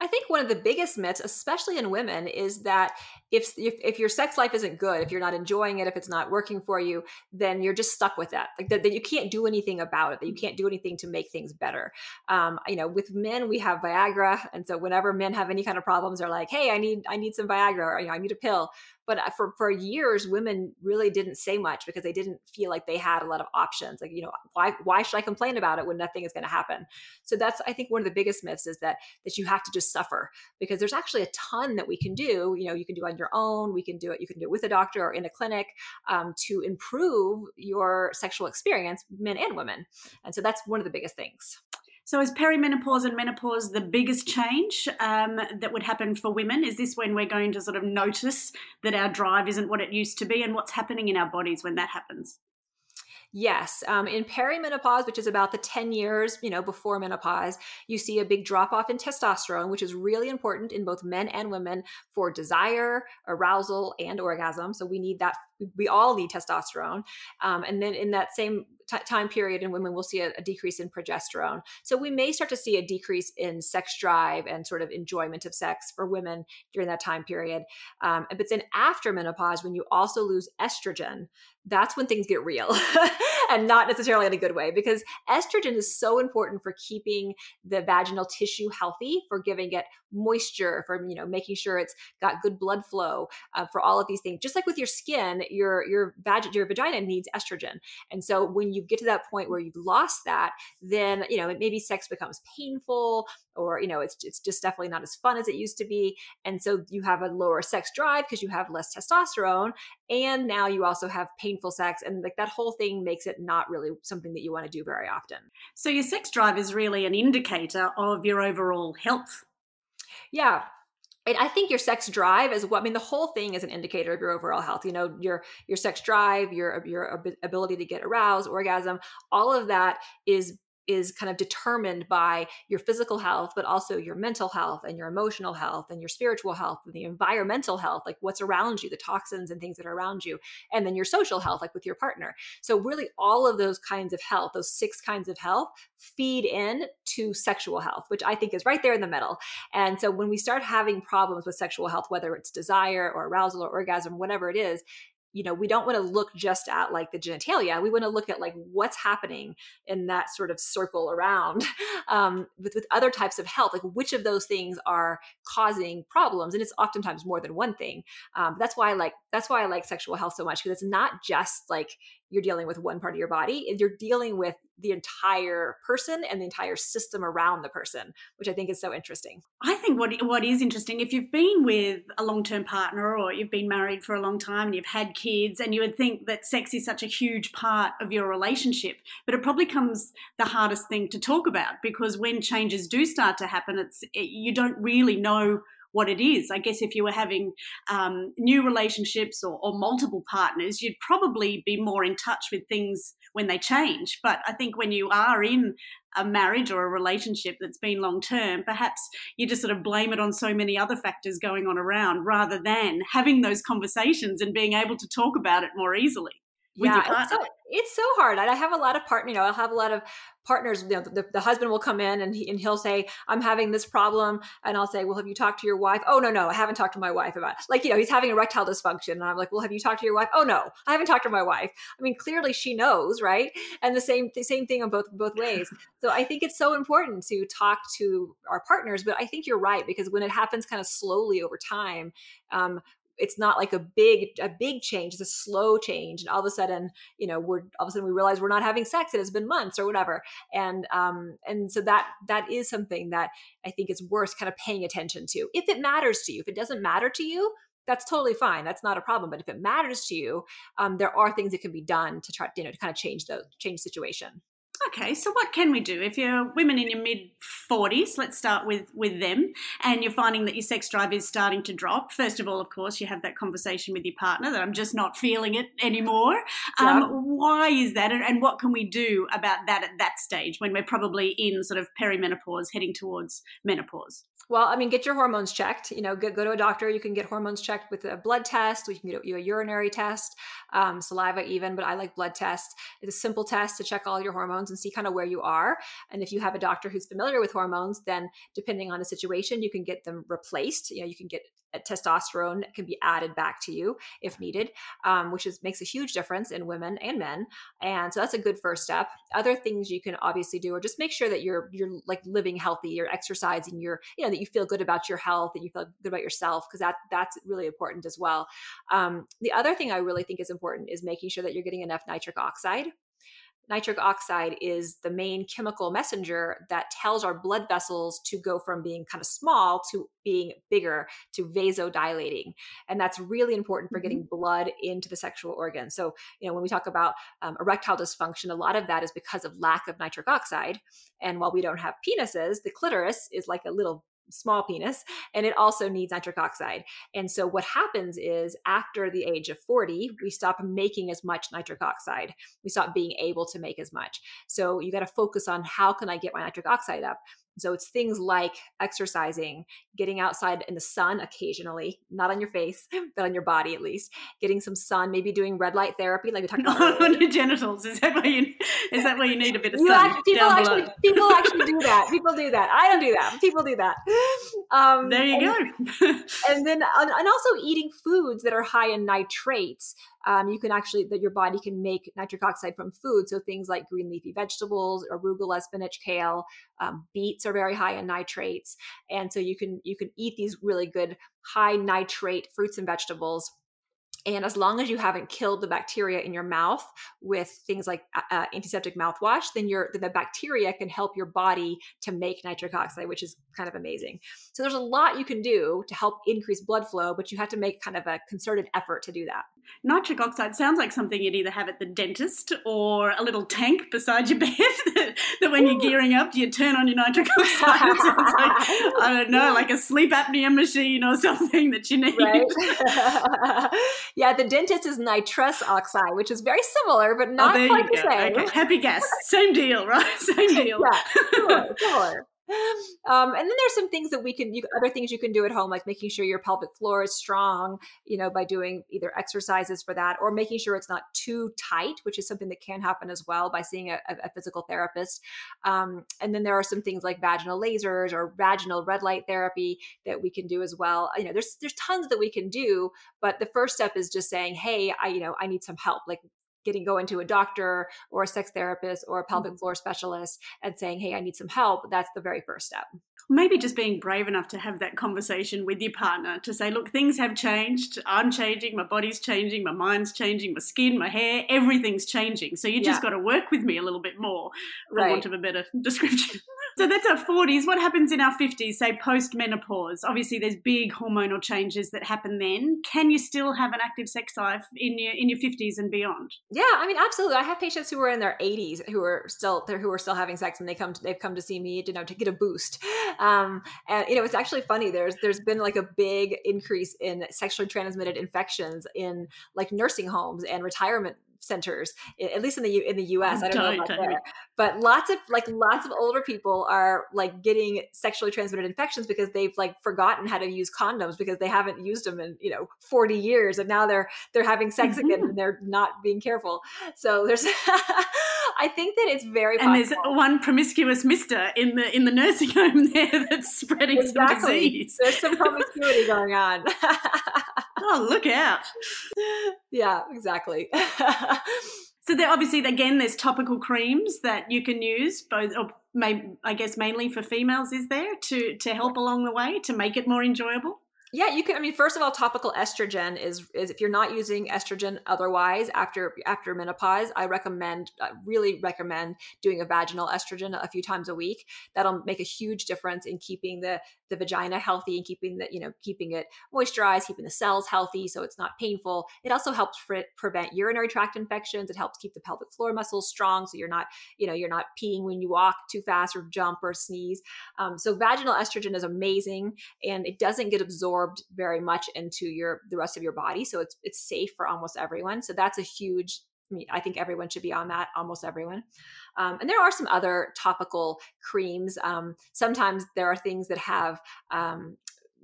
S2: I think one of the biggest myths, especially in women, is that if, if, if your sex life isn't good, if you're not enjoying it, if it's not working for you, then you're just stuck with that. Like that, that you can't do anything about it. That you can't do anything to make things better. Um, you know, with men we have Viagra, and so whenever men have any kind of problems, they're like, "Hey, I need I need some Viagra," or you know, "I need a pill." but uh, for for years women really didn't say much because they didn't feel like they had a lot of options like you know why why should i complain about it when nothing is going to happen so that's i think one of the biggest myths is that that you have to just suffer because there's actually a ton that we can do you know you can do on your own we can do it you can do it with a doctor or in a clinic um, to improve your sexual experience men and women and so that's one of the biggest things
S1: so, is perimenopause and menopause the biggest change um, that would happen for women? Is this when we're going to sort of notice that our drive isn't what it used to be, and what's happening in our bodies when that happens?
S2: Yes, um, in perimenopause, which is about the 10 years, you know, before menopause, you see a big drop off in testosterone, which is really important in both men and women for desire, arousal, and orgasm. So we need that. We all need testosterone. Um, and then in that same t- time period in women, we'll see a, a, decrease in progesterone. So we may start to see a decrease in sex drive and sort of enjoyment of sex for women during that time period. Um, but then after menopause, when you also lose estrogen, that's when things get real and not necessarily in a good way because estrogen is so important for keeping the vaginal tissue healthy for giving it moisture for you know making sure it's got good blood flow uh, for all of these things. Just like with your skin your your vag- your vagina needs estrogen. And so when you get to that point where you've lost that then you know maybe sex becomes painful or you know it's it's just definitely not as fun as it used to be. And so you have a lower sex drive because you have less testosterone and now you also have painful sex and like that whole thing makes it not really something that you want to do very often
S1: so your sex drive is really an indicator of your overall health
S2: yeah and I think your sex drive is what I mean. The whole thing is an indicator of your overall health. You know, your your sex drive, your your ability to get aroused, orgasm, all of that is is kind of determined by your physical health, but also your mental health and your emotional health and your spiritual health and the environmental health, like what's around you, the toxins and things that are around you, and then your social health, like with your partner. So, really, all of those kinds of health, those six kinds of health, feed in to sexual health, which I think is right there in the middle. And so, when we start having problems with sexual health, whether it's desire or arousal or orgasm, whatever it is, you know we don't want to look just at like the genitalia we want to look at like what's happening in that sort of circle around um, with, with other types of health like which of those things are causing problems and it's oftentimes more than one thing. Um, that's why i like that's why i like sexual health so much because it's not just like you're dealing with one part of your body you're dealing with the entire person and the entire system around the person which i think is so interesting.
S1: I think what what is interesting if you've been with a long-term partner or you've been married for a long time and you've had kids and you would think that sex is such a huge part of your relationship but it probably comes the hardest thing to talk about because when changes do start to happen it's it, you don't really know what it is. I guess if you were having um, new relationships or, or multiple partners, you'd probably be more in touch with things when they change. But I think when you are in a marriage or a relationship that's been long term, perhaps you just sort of blame it on so many other factors going on around rather than having those conversations and being able to talk about it more easily
S2: yeah, it's so, it's so hard. I have a lot of partner, you know, I'll have a lot of partners, you know, the, the husband will come in and, he, and he'll say, I'm having this problem. And I'll say, well, have you talked to your wife? Oh, no, no, I haven't talked to my wife about it. Like, you know, he's having erectile dysfunction. And I'm like, well, have you talked to your wife? Oh, no, I haven't talked to my wife. I mean, clearly she knows, right? And the same, the same thing on both, both ways. So I think it's so important to talk to our partners, but I think you're right, because when it happens kind of slowly over time, um, it's not like a big a big change it's a slow change and all of a sudden you know we're all of a sudden we realize we're not having sex and it's been months or whatever. And um and so that that is something that i think is worth kind of paying attention to. If it matters to you if it doesn't matter to you that's totally fine that's not a problem but if it matters to you um, there are things that can be done to try you know to kind of change the change situation
S1: Okay, so what can we do if you're women in your mid 40s? Let's start with with them, and you're finding that your sex drive is starting to drop. First of all, of course, you have that conversation with your partner that I'm just not feeling it anymore. Um, yeah. Why is that, and what can we do about that at that stage when we're probably in sort of perimenopause, heading towards menopause?
S2: Well, I mean, get your hormones checked. You know, go, go to a doctor. You can get hormones checked with a blood test. We can get you a urinary test, um, saliva even, but I like blood tests. It's a simple test to check all your hormones and see kind of where you are. And if you have a doctor who's familiar with hormones, then depending on the situation, you can get them replaced. You know, you can get testosterone can be added back to you if needed, um, which is makes a huge difference in women and men. And so that's a good first step. Other things you can obviously do are just make sure that you're you're like living healthy, you're exercising, you're you know that you feel good about your health, that you feel good about yourself because that that's really important as well. Um, the other thing I really think is important is making sure that you're getting enough nitric oxide nitric oxide is the main chemical messenger that tells our blood vessels to go from being kind of small to being bigger to vasodilating. And that's really important for getting mm-hmm. blood into the sexual organ. So you know when we talk about um, erectile dysfunction a lot of that is because of lack of nitric oxide. And while we don't have penises the clitoris is like a little small penis and it also needs nitric oxide. And so what happens is after the age of 40 we stop making as much nitric oxide. We stop being able to make as much. So you got to focus on how can i get my nitric oxide up so it's things like exercising, getting outside in the sun occasionally, not on your face, but on your body at least. Getting some sun, maybe doing red light therapy, like we talked about.
S1: on your genitals. Is that why you? Is that why you need a bit of sun? Actually,
S2: people actually, people actually do that. People do that. I don't do that. People do that.
S1: Um, there you
S2: and, go. and then, and also eating foods that are high in nitrates um, you can actually that your body can make nitric oxide from food. So things like green leafy vegetables, arugula, spinach, kale, um, beets are very high in nitrates, and so you can you can eat these really good high nitrate fruits and vegetables and as long as you haven't killed the bacteria in your mouth with things like uh, uh antiseptic mouthwash, then your the bacteria can help your body to make nitric oxide, which is kind of amazing. So there's a lot you can do to help increase blood flow, but you have to make kind of a concerted effort to do that.
S1: Nitric oxide sounds like something you'd either have at the dentist or a little tank beside your bed that, that when you're gearing up, you turn on your nitric oxide. It sounds like, I don't know, like a sleep apnea machine or something that you need.
S2: Right? yeah, the dentist is nitrous oxide, which is very similar, but oh, not oh, quite the go. same. Okay.
S1: Happy guess. Same deal, right? Same deal.
S2: yeah, similar, similar. Um, and then there's some things that we can, you, other things you can do at home, like making sure your pelvic floor is strong, you know, by doing either exercises for that or making sure it's not too tight, which is something that can happen as well by seeing a, a physical therapist. Um, and then there are some things like vaginal lasers or vaginal red light therapy that we can do as well. You know, there's there's tons that we can do, but the first step is just saying, hey, I you know I need some help. Like getting going to a doctor or a sex therapist or a pelvic mm-hmm. floor specialist and saying, "Hey, I need some help." That's the very first step.
S1: Maybe just being brave enough to have that conversation with your partner to say, "Look, things have changed. I'm changing. My body's changing. My mind's changing. My skin, my hair, everything's changing. So you just yeah. got to work with me a little bit more, for right. want of a better description." So that's our 40s. What happens in our 50s, say post menopause? Obviously, there's big hormonal changes that happen then. Can you still have an active sex life in your in your 50s and beyond?
S2: Yeah, I mean, absolutely. I have patients who are in their 80s who are still who are still having sex, and they come to, they've come to see me, you know, to get a boost. Um, and you know, it's actually funny. There's there's been like a big increase in sexually transmitted infections in like nursing homes and retirement centers, at least in the in the U.S. I don't know about there, but lots of like lots of older people are like getting sexually transmitted infections because they've like forgotten how to use condoms because they haven't used them in you know 40 years, and now they're they're having sex mm-hmm. again and they're not being careful. So there's, I think that it's very
S1: and there's one promiscuous Mister in the in the nursing home there that's spreading exactly. some disease.
S2: There's some promiscuity going on.
S1: oh, look out.
S2: Yeah, exactly.
S1: so there obviously again there's topical creams that you can use both or may, I guess mainly for females is there to to help along the way to make it more enjoyable?
S2: Yeah, you can. I mean, first of all, topical estrogen is is if you're not using estrogen otherwise after after menopause, I recommend uh, really recommend doing a vaginal estrogen a few times a week. That'll make a huge difference in keeping the the vagina healthy and keeping the you know keeping it moisturized, keeping the cells healthy, so it's not painful. It also helps pre- prevent urinary tract infections. It helps keep the pelvic floor muscles strong, so you're not you know you're not peeing when you walk too fast or jump or sneeze. Um, so vaginal estrogen is amazing, and it doesn't get absorbed very much into your the rest of your body so it's it's safe for almost everyone so that's a huge I think everyone should be on that, almost everyone. Um, and there are some other topical creams. Um, sometimes there are things that have um,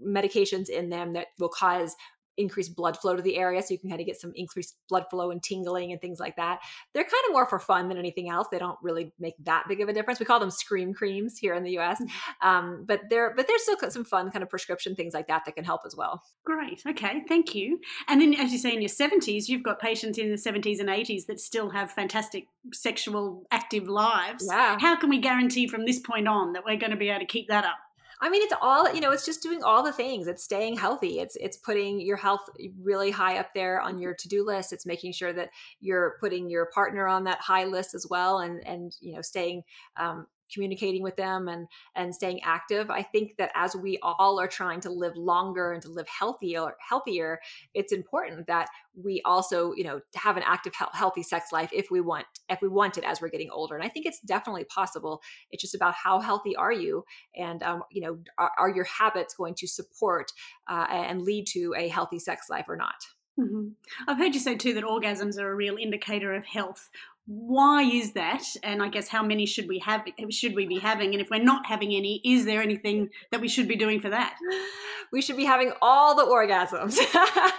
S2: medications in them that will cause increased blood flow to the area so you can kind of get some increased blood flow and tingling and things like that. They're kind of more for fun than anything else. They don't really make that big of a difference. We call them scream creams here in the us mm-hmm. um, but they're but there's still some fun kind of prescription things like that that can help as well.
S1: Great. Okay. Thank you. And then as you say in your 70s you've got patients in the 70s and 80s that still have fantastic sexual active lives.
S2: Yeah.
S1: how can we guarantee from this point on that we're going to be able to keep that up
S2: I mean, it's all you know. It's just doing all the things. It's staying healthy. It's it's putting your health really high up there on your to do list. It's making sure that you're putting your partner on that high list as well, and and you know, staying um, communicating with them and and staying active i think that as we all are trying to live longer and to live healthier healthier it's important that we also you know have an active healthy sex life if we want if we want it as we're getting older. And i think it's definitely possible. It's just about how healthy are you and um, you know are, are, your habits going to support uh, and lead to a healthy sex life or not?
S1: Mm-hmm. I've heard you say too that orgasms are a real indicator of health why is that? And i guess how many should we have should we be having? And if we're not having any is there anything that we should be doing for that?
S2: We should be having all the orgasms.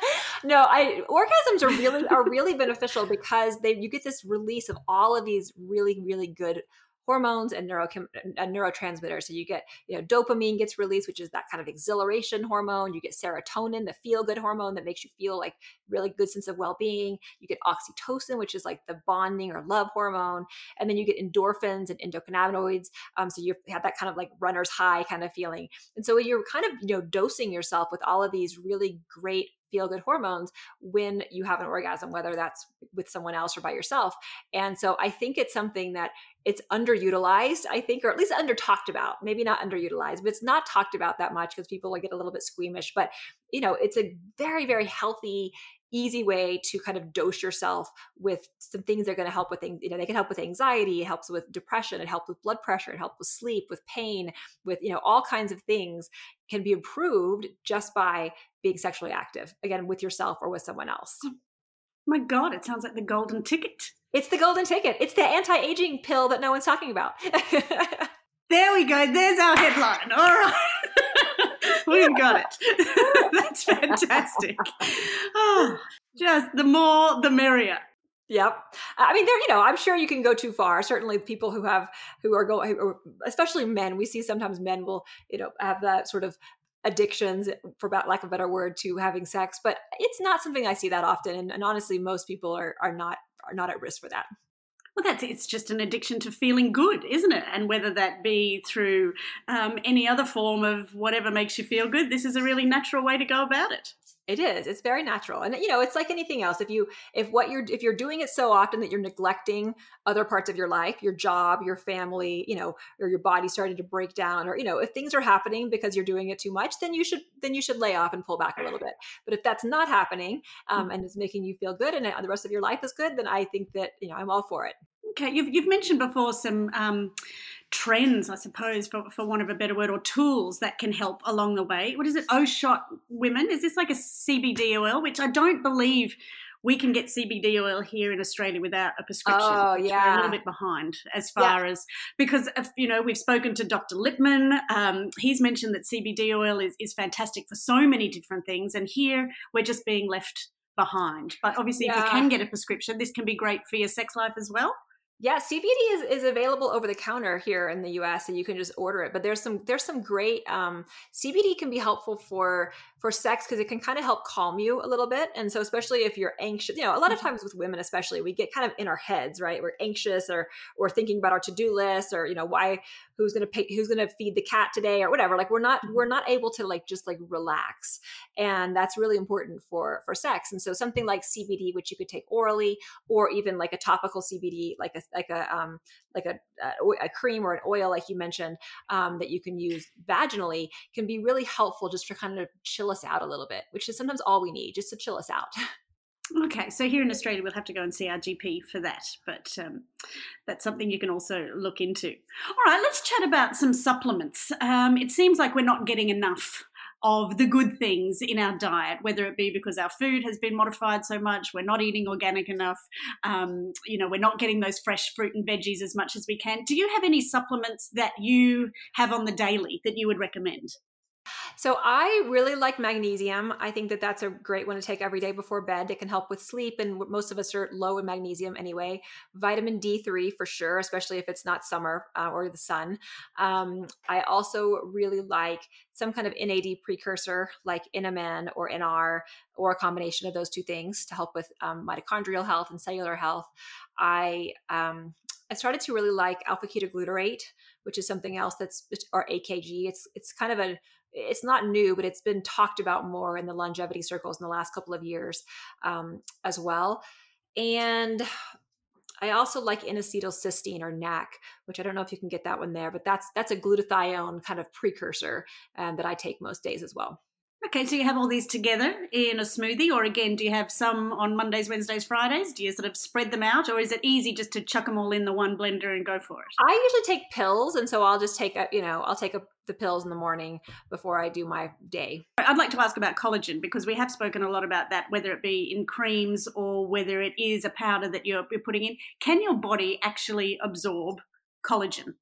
S2: No i orgasms are really are really beneficial because they you get this release of all of these really really good hormones and, neurochem- and neurotransmitters. So you get, you know, dopamine gets released, which is that kind of exhilaration hormone. You get serotonin, the feel good hormone that makes you feel like really good sense of well being. You get oxytocin, which is like the bonding or love hormone. And then you get endorphins and endocannabinoids. Um, so you have that kind of like runner's high kind of feeling. And so you're kind of, you know, dosing yourself with all of these really great feel good hormones when you have an orgasm, whether that's with someone else or by yourself. And so I think it's something that it's underutilized, I think, or at least under talked about, maybe not underutilized, but it's not talked about that much because people get a little bit squeamish. But you know, it's a very, very healthy easy way to kind of dose yourself with some things that are going to help with things. You know, they can help with anxiety, it helps with depression, it helps with blood pressure, it helps with sleep, with pain, with you know all kinds of things can be improved just by being sexually active again with yourself or with someone else.
S1: Oh my God, it sounds like the golden ticket.
S2: It's the golden ticket. It's the anti-aging pill that no one's talking about.
S1: there we go. There's our headline. All right. We've got it. That's fantastic. Oh, just the more, the merrier.
S2: Yep. I mean, there. You know, I'm sure you can go too far. Certainly, people who have who are going, especially men. We see sometimes men will, you know, have that sort of addictions, for lack of a better word, to having sex. But it's not something I see that often. And, and honestly, most people are are not are not at risk for that.
S1: Well, that's it's just an addiction to feeling good, isn't it? And whether that be through um, any other form of whatever makes you feel good, this is a really natural way to go about it.
S2: It is. It's very natural. And you know, it's like anything else. If you if what you're if you're doing it so often that you're neglecting other parts of your life, your job, your family, you know, or your body starting to break down or you know, if things are happening because you're doing it too much, then you should then you should lay off and pull back a little bit. But if that's not happening um, mm. and it's making you feel good and the rest of your life is good, then I think that, you know, I'm all for it.
S1: Okay, you've, you've mentioned before some um, trends, I suppose, for, for want of a better word, or tools that can help along the way. What is it? O shot women. Is this like a CBD oil, which I don't believe we can get CBD oil here in Australia without a prescription.
S2: Oh, yeah.
S1: We're a little bit behind as far yeah. as because if, you know we've spoken to Dr. Lipman. Um, he's mentioned that CBD oil is is fantastic for so many different things, and here we're just being left behind. But obviously, yeah. if you can get a prescription, this can be great for your sex life as well.
S2: Yeah, CBD is, is available over the counter here in the US and you can just order it. But there's some there's some great um, CBD can be helpful for for sex because it can kind of help calm you a little bit. And so especially if you're anxious, you know, a lot of mm-hmm. times with women especially, we get kind of in our heads, right? We're anxious or we're thinking about our to-do list or you know, why who's going to pay who's going to feed the cat today or whatever. Like we're not we're mm-hmm. not able to like just like relax. And that's really important for for sex. And so something like CBD which you could take orally or even like a topical CBD like a like a um, like a, a, cream or an oil, like you mentioned, um, that you can use vaginally, can be really helpful just to kind of chill us out a little bit, which is sometimes all we need, just to chill us out.
S1: Okay, so here in Australia, we'll have to go and see our GP for that, but um, that's something you can also look into. All right, let's chat about some supplements. Um, it seems like we're not getting enough of the good things in our diet, whether it be because our food has been modified so much, we're not eating organic enough, um, you know, we're not getting those fresh fruit and veggies as much as we can. Do you have any supplements that you have on the daily that you would recommend?
S2: So I really like magnesium. I think that that's a great one to take every day before bed. It can help with sleep, and most of us are low in magnesium anyway. Vitamin D3 for sure, especially if it's not summer uh, or the sun. Um, I also really like some kind of NAD precursor like NMN or NR or a combination of those two things to help with um, mitochondrial health and cellular health. I um, I started to really like alpha ketoglutarate, which is something else that's or AKG. It's it's kind of a it's not new, but it's been talked about more in the longevity circles in the last couple of years um, as well. And I also like N-acetylcysteine or NAC, which I don't know if you can get that one there, but that's that's a glutathione kind of precursor um, that I take most days as well.
S1: Okay, so you have all these together in a smoothie, or again, do you have some on Mondays, Wednesdays, Fridays? Do you sort of spread them out, or is it easy just to chuck them all in the one blender and go for it?
S2: I usually take pills, and so I'll just take a, you know, I'll take a, the pills in the morning before I do my day.
S1: I'd like to ask about collagen because we have spoken a lot about that, whether it be in creams or whether it is a powder that you're, you're putting in. Can your body actually absorb collagen?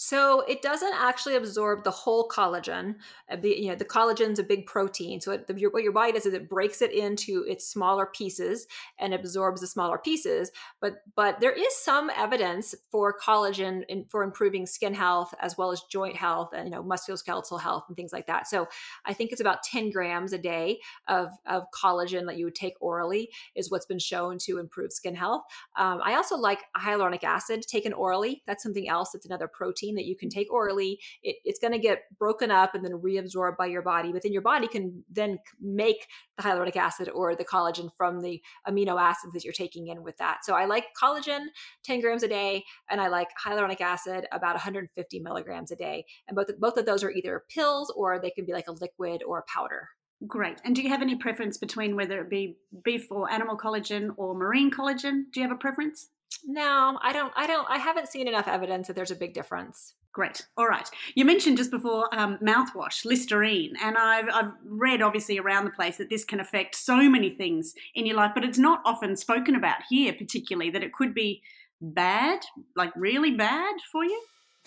S2: So it doesn't actually absorb the whole collagen. Uh, the, you know, the collagen's a big protein. So it, the, what your body does is it breaks it into its smaller pieces and absorbs the smaller pieces. But but there is some evidence for collagen in, for improving skin health as well as joint health and you know musculoskeletal health and things like that. So I think it's about 10 grams a day of, of collagen that you would take orally is what's been shown to improve skin health. Um, I also like hyaluronic acid taken orally. That's something else. It's another protein protein that you can take orally. It, it's going to get broken up and then reabsorbed by your body, but then your body can then make the hyaluronic acid or the collagen from the amino acids that you're taking in with that. So I like collagen 10 grams a day, and I like hyaluronic acid about 150 milligrams a day. And both both of those are either pills or they can be like a liquid or a powder.
S1: Great. And do you have any preference between whether it be beef or animal collagen or marine collagen? Do you have a preference?
S2: No, I don't. I don't. I haven't seen enough evidence that there's a big difference.
S1: Great. All right. You mentioned just before um, mouthwash, Listerine, and I've, I've read obviously around the place that this can affect so many things in your life, but it's not often spoken about here, particularly that it could be bad, like really bad for you.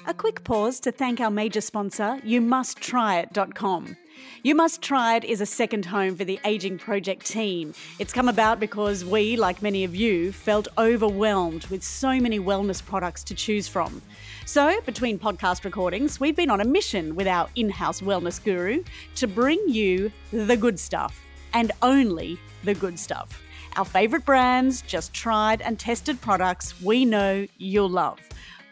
S3: A quick pause to thank our major sponsor, YouMustTryIt.com. You Must Try It is a second home for the Aging Project team. It's come about because we, like many of you, felt overwhelmed with so many wellness products to choose from. So, between podcast recordings, we've been on a mission with our in house wellness guru to bring you the good stuff and only the good stuff. Our favourite brands, just tried and tested products we know you'll love.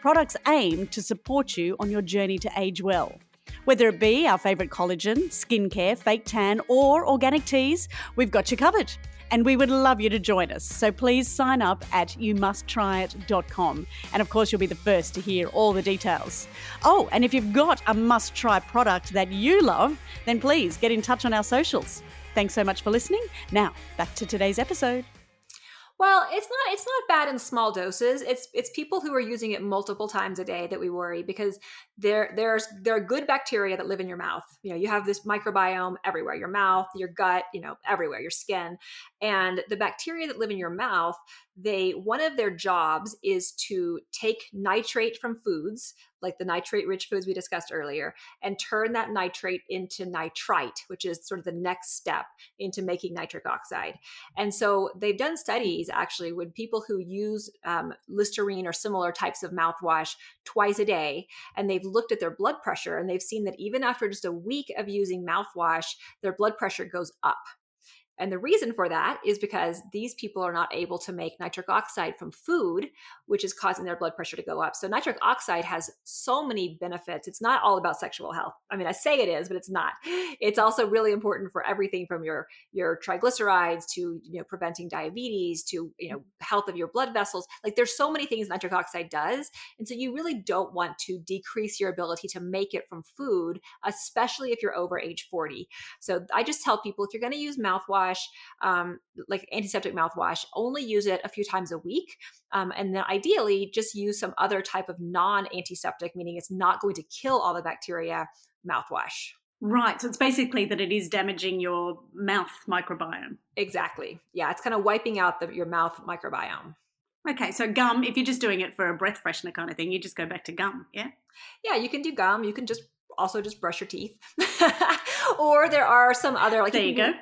S3: Products aimed to support you on your journey to age well. Whether it be our favourite collagen, skincare, fake tan, or organic teas, we've got you covered. And we would love you to join us. So please sign up at youmusttryit.com. And of course, you'll be the first to hear all the details. Oh, and if you've got a must try product that you love, then please get in touch on our socials. Thanks so much for listening. Now, back to today's episode.
S2: Well, it's not it's not bad in small doses. It's it's people who are using it multiple times a day that we worry because there there's there are good bacteria that live in your mouth. You know, you have this microbiome everywhere, your mouth, your gut, you know, everywhere, your skin. And the bacteria that live in your mouth, they one of their jobs is to take nitrate from foods like the nitrate rich foods we discussed earlier and turn that nitrate into nitrite which is sort of the next step into making nitric oxide and so they've done studies actually with people who use um, listerine or similar types of mouthwash twice a day and they've looked at their blood pressure and they've seen that even after just a week of using mouthwash their blood pressure goes up and the reason for that is because these people are not able to make nitric oxide from food, which is causing their blood pressure to go up. So, nitric oxide has so many benefits. It's not all about sexual health. I mean, I say it is, but it's not. It's also really important for everything from your your triglycerides to you know preventing diabetes to you know health of your blood vessels. Like there's so many things nitric oxide does, and so you really don't want to decrease your ability to make it from food, especially if you're over age 40. So I just tell people if you're going to use mouthwash mouthwash, um, like antiseptic mouthwash, only use it a few times a week. Um, and then ideally, just use some other type of non antiseptic, meaning it's not going to kill all the bacteria, mouthwash.
S1: Right. So it's basically that it is damaging your mouth microbiome.
S2: Exactly. Yeah. It's kind of wiping out the, your mouth microbiome.
S1: Okay. So gum, if you're just doing it for a breath freshener kind of thing, you just go back to gum. Yeah.
S2: Yeah. You can do gum. You can just also just brush your teeth. or there are some other like
S1: there you, you go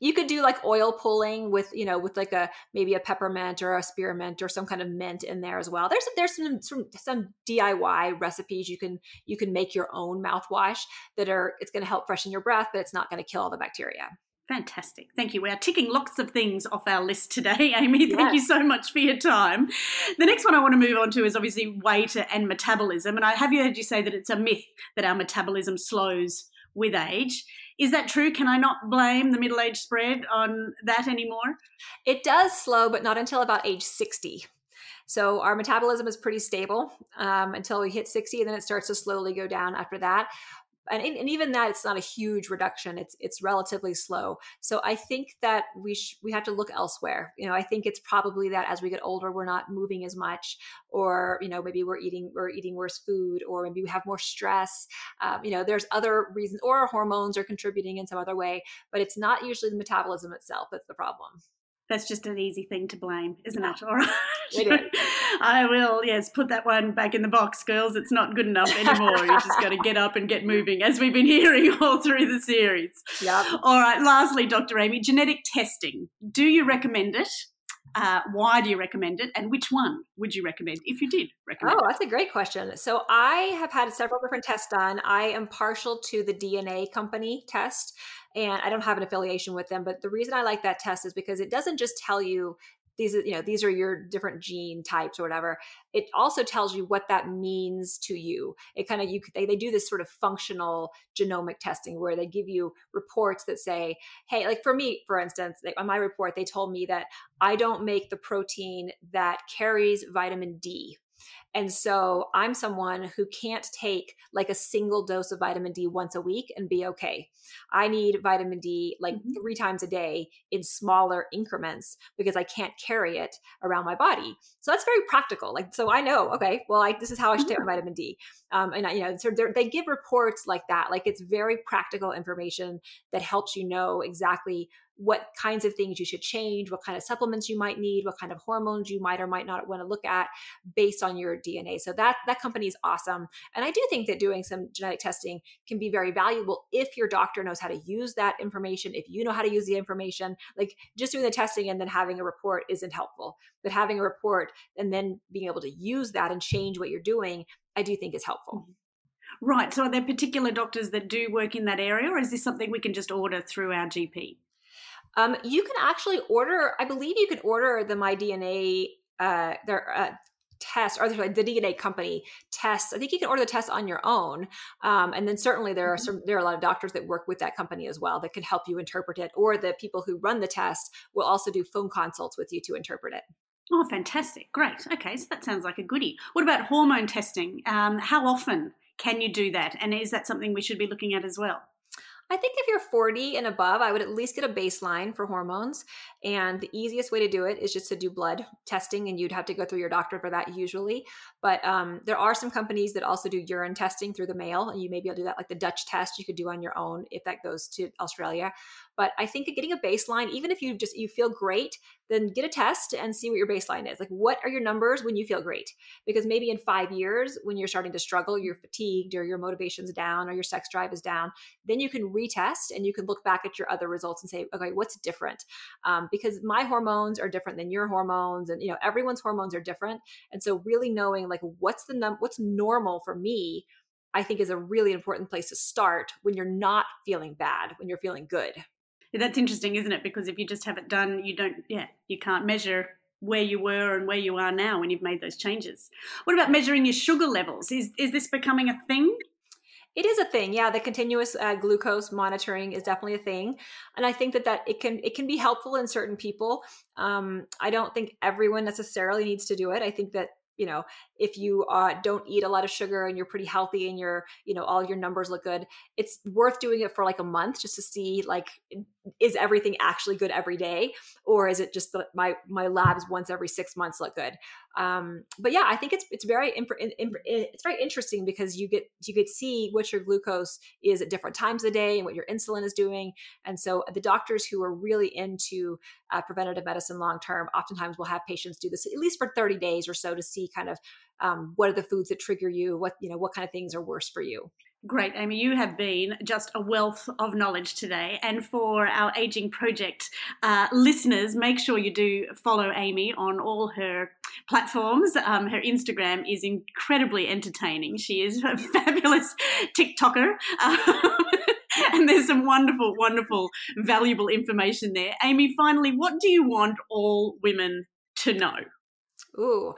S2: you could do like oil pulling with you know with like a maybe a peppermint or a spearmint or some kind of mint in there as well there's there's some some, some diy recipes you can you can make your own mouthwash that are it's going to help freshen your breath but it's not going to kill all the bacteria
S1: Fantastic. Thank you. We are ticking lots of things off our list today, Amy. Thank yes. you so much for your time. The next one I want to move on to is obviously weight and metabolism. And I have you heard you say that it's a myth that our metabolism slows with age. Is that true? Can I not blame the middle age spread on that anymore?
S2: It does slow, but not until about age 60. So our metabolism is pretty stable um, until we hit 60, and then it starts to slowly go down after that and, and even that it's not a huge reduction it's it's relatively slow. So i think that we sh- we have to look elsewhere. You know i think it's probably that as we get older we're not moving as much or you know maybe we're eating we're eating worse food or maybe we have more stress. Um, you know there's other reasons or hormones are contributing in some other way but it's not usually the metabolism itself that's the problem
S1: that's just an easy thing to blame, isn't it? All right. I will, yes, put that one back in the box, girls. It's not good enough anymore. you just got to get up and get moving, as we've been hearing all through the series.
S2: Yeah.
S1: All right. Lastly, Dr. Amy, genetic testing. Do you recommend it? Uh, why do you recommend it? And which one would you recommend if you did recommend?
S2: Oh, that's a great question. So I have had several different tests done. I am partial to the DNA company test and I don't have an affiliation with them. But the reason I like that test is because it doesn't just tell you these you know these are your different gene types or whatever it also tells you what that means to you it kind of you they, they do this sort of functional genomic testing where they give you reports that say hey like for me for instance they, on my report they told me that i don't make the protein that carries vitamin d And so I'm someone who can't take like a single dose of vitamin D once a week and be okay. I need vitamin D like mm-hmm. three times a day in smaller increments because I can't carry it around my body. So that's very practical. Like, so I know, okay, well, I, this is how I should take my vitamin D. Um, and I, you know, so they give reports like that. Like it's very practical information that helps you know exactly what kinds of things you should change, what kind of supplements you might need, what kind of hormones you might or might not want to look at based on your DNA. So that that company is awesome. And I do think that doing some genetic testing can be very valuable if your doctor knows how to use that information, if you know how to use the information. Like just doing the testing and then having a report isn't helpful. But having a report and then being able to use that and change what you're doing, I do think is helpful. Mm-hmm.
S1: Right. So, are there particular doctors that do work in that area, or is this something we can just order through our GP?
S2: Um, you can actually order, I believe you can order the MyDNA, uh, their uh, test, or the DNA company tests. I think you can order the test on your own. Um, and then certainly there are mm-hmm. some, there are a lot of doctors that work with that company as well that can help you interpret it, or the people who run the test will also do phone consults with you to interpret it.
S1: Oh, fantastic. Great. Okay, so that sounds like a goodie. What about hormone testing? Um, how often can you do that? And is that something we should be looking at as well?
S2: I think if you're 40 and above, I would at least get a baseline for hormones. And the easiest way to do it is just to do blood testing, and you'd have to go through your doctor for that usually. But um, there are some companies that also do urine testing through the mail, and you may be able to do that, like the Dutch test you could do on your own if that goes to Australia. But I think getting a baseline, even if you just you feel great, then get a test and see what your baseline is. Like, what are your numbers when you feel great? Because maybe in five years, when you're starting to struggle, you're fatigued, or your motivation's down, or your sex drive is down, then you can retest and you can look back at your other results and say, okay, what's different? Um, because my hormones are different than your hormones, and you know everyone's hormones are different, and so really knowing like what's the num what's normal for me. I think is a really important place to start when you're not feeling bad, when you're feeling good.
S1: That's interesting, isn't it? Because if you just have it done, you don't, yeah, you can't measure where you were and where you are now when you've made those changes. What about measuring your sugar levels? Is is this becoming a thing?
S2: It is a thing, yeah. The continuous uh, glucose monitoring is definitely a thing, and I think that that it can it can be helpful in certain people. Um, I don't think everyone necessarily needs to do it. I think that you know if you uh, don't eat a lot of sugar and you're pretty healthy and your you know all your numbers look good it's worth doing it for like a month just to see like is everything actually good every day or is it just that my my labs once every six months look good um, but yeah i think it's it's very it's very interesting because you get you get see what your glucose is at different times of the day and what your insulin is doing. And so the doctors who are really into uh, preventative medicine long term oftentimes will have patients do this at least for 30 days or so to see kind of um, what are the foods that trigger you what you know what kind of things are worse for you
S1: Great, Amy. You have been just a wealth of knowledge today. And for our Aging Project uh, listeners, make sure you do follow Amy on all her platforms. Um, her Instagram is incredibly entertaining. She is a fabulous TikToker. Um, and there's some wonderful, wonderful, valuable information there. Amy, finally, what do you want all women to know?
S2: Ooh,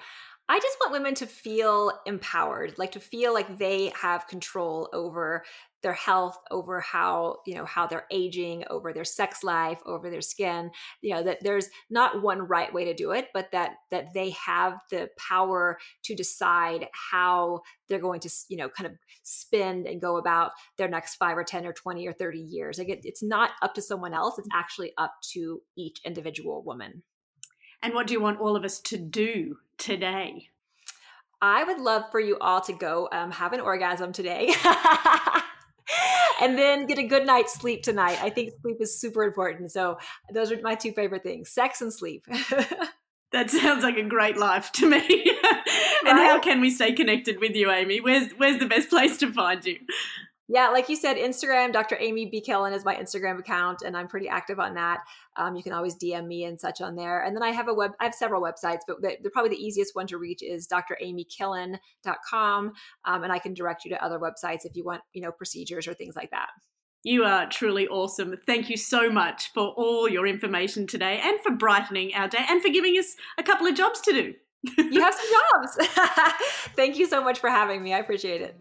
S2: I just want women to feel empowered, like to feel like they have control over their health, over how, you know, how they're aging, over their sex life, over their skin, you know, that there's not one right way to do it, but that that they have the power to decide how they're going to, you know, kind of spend and go about their next 5 or 10 or 20 or 30 years. Like it, it's not up to someone else, it's actually up to each individual woman.
S1: And what do you want all of us to do today?
S2: I would love for you all to go um, have an orgasm today. and then get a good night's sleep tonight. I think sleep is super important. So those are my two favorite things: sex and sleep.
S1: that sounds like a great life to me. and right? how can we stay connected with you, Amy? Where's where's the best place to find you?
S2: Yeah, like you said, Instagram, Dr. Amy B. Killen is my Instagram account, and I'm pretty active on that. Um, you can always DM me and such on there. And then I have a web, I have several websites, but the, the probably the easiest one to reach is dramykillen.com. Um, and I can direct you to other websites if you want, you know, procedures or things like that.
S1: You are truly awesome. Thank you so much for all your information today and for brightening our day and for giving us a couple of jobs to do.
S2: you have some jobs. Thank you so much for having me. I appreciate it.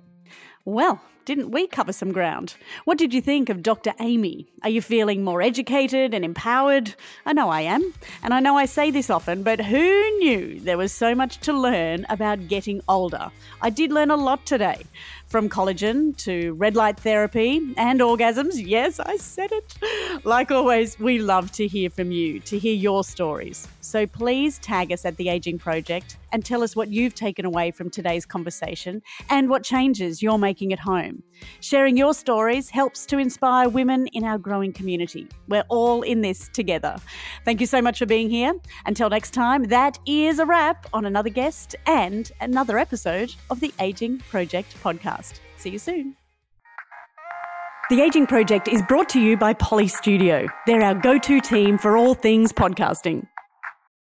S1: Well, didn't we cover some ground? What did you think of Dr. Amy? Are you feeling more educated and empowered? I know I am. And I know I say this often, but who knew there was so much to learn about getting older? I did learn a lot today. From collagen to red light therapy and orgasms. Yes, I said it. Like always, we love to hear from you, to hear your stories. So please tag us at The Aging Project and tell us what you've taken away from today's conversation and what changes you're making at home. Sharing your stories helps to inspire women in our growing community. We're all in this together. Thank you so much for being here. Until next time, that is a wrap on another guest and another episode of the Aging Project podcast. See you soon. The Aging Project is brought to you by Polly Studio. They're our go to team for all things podcasting.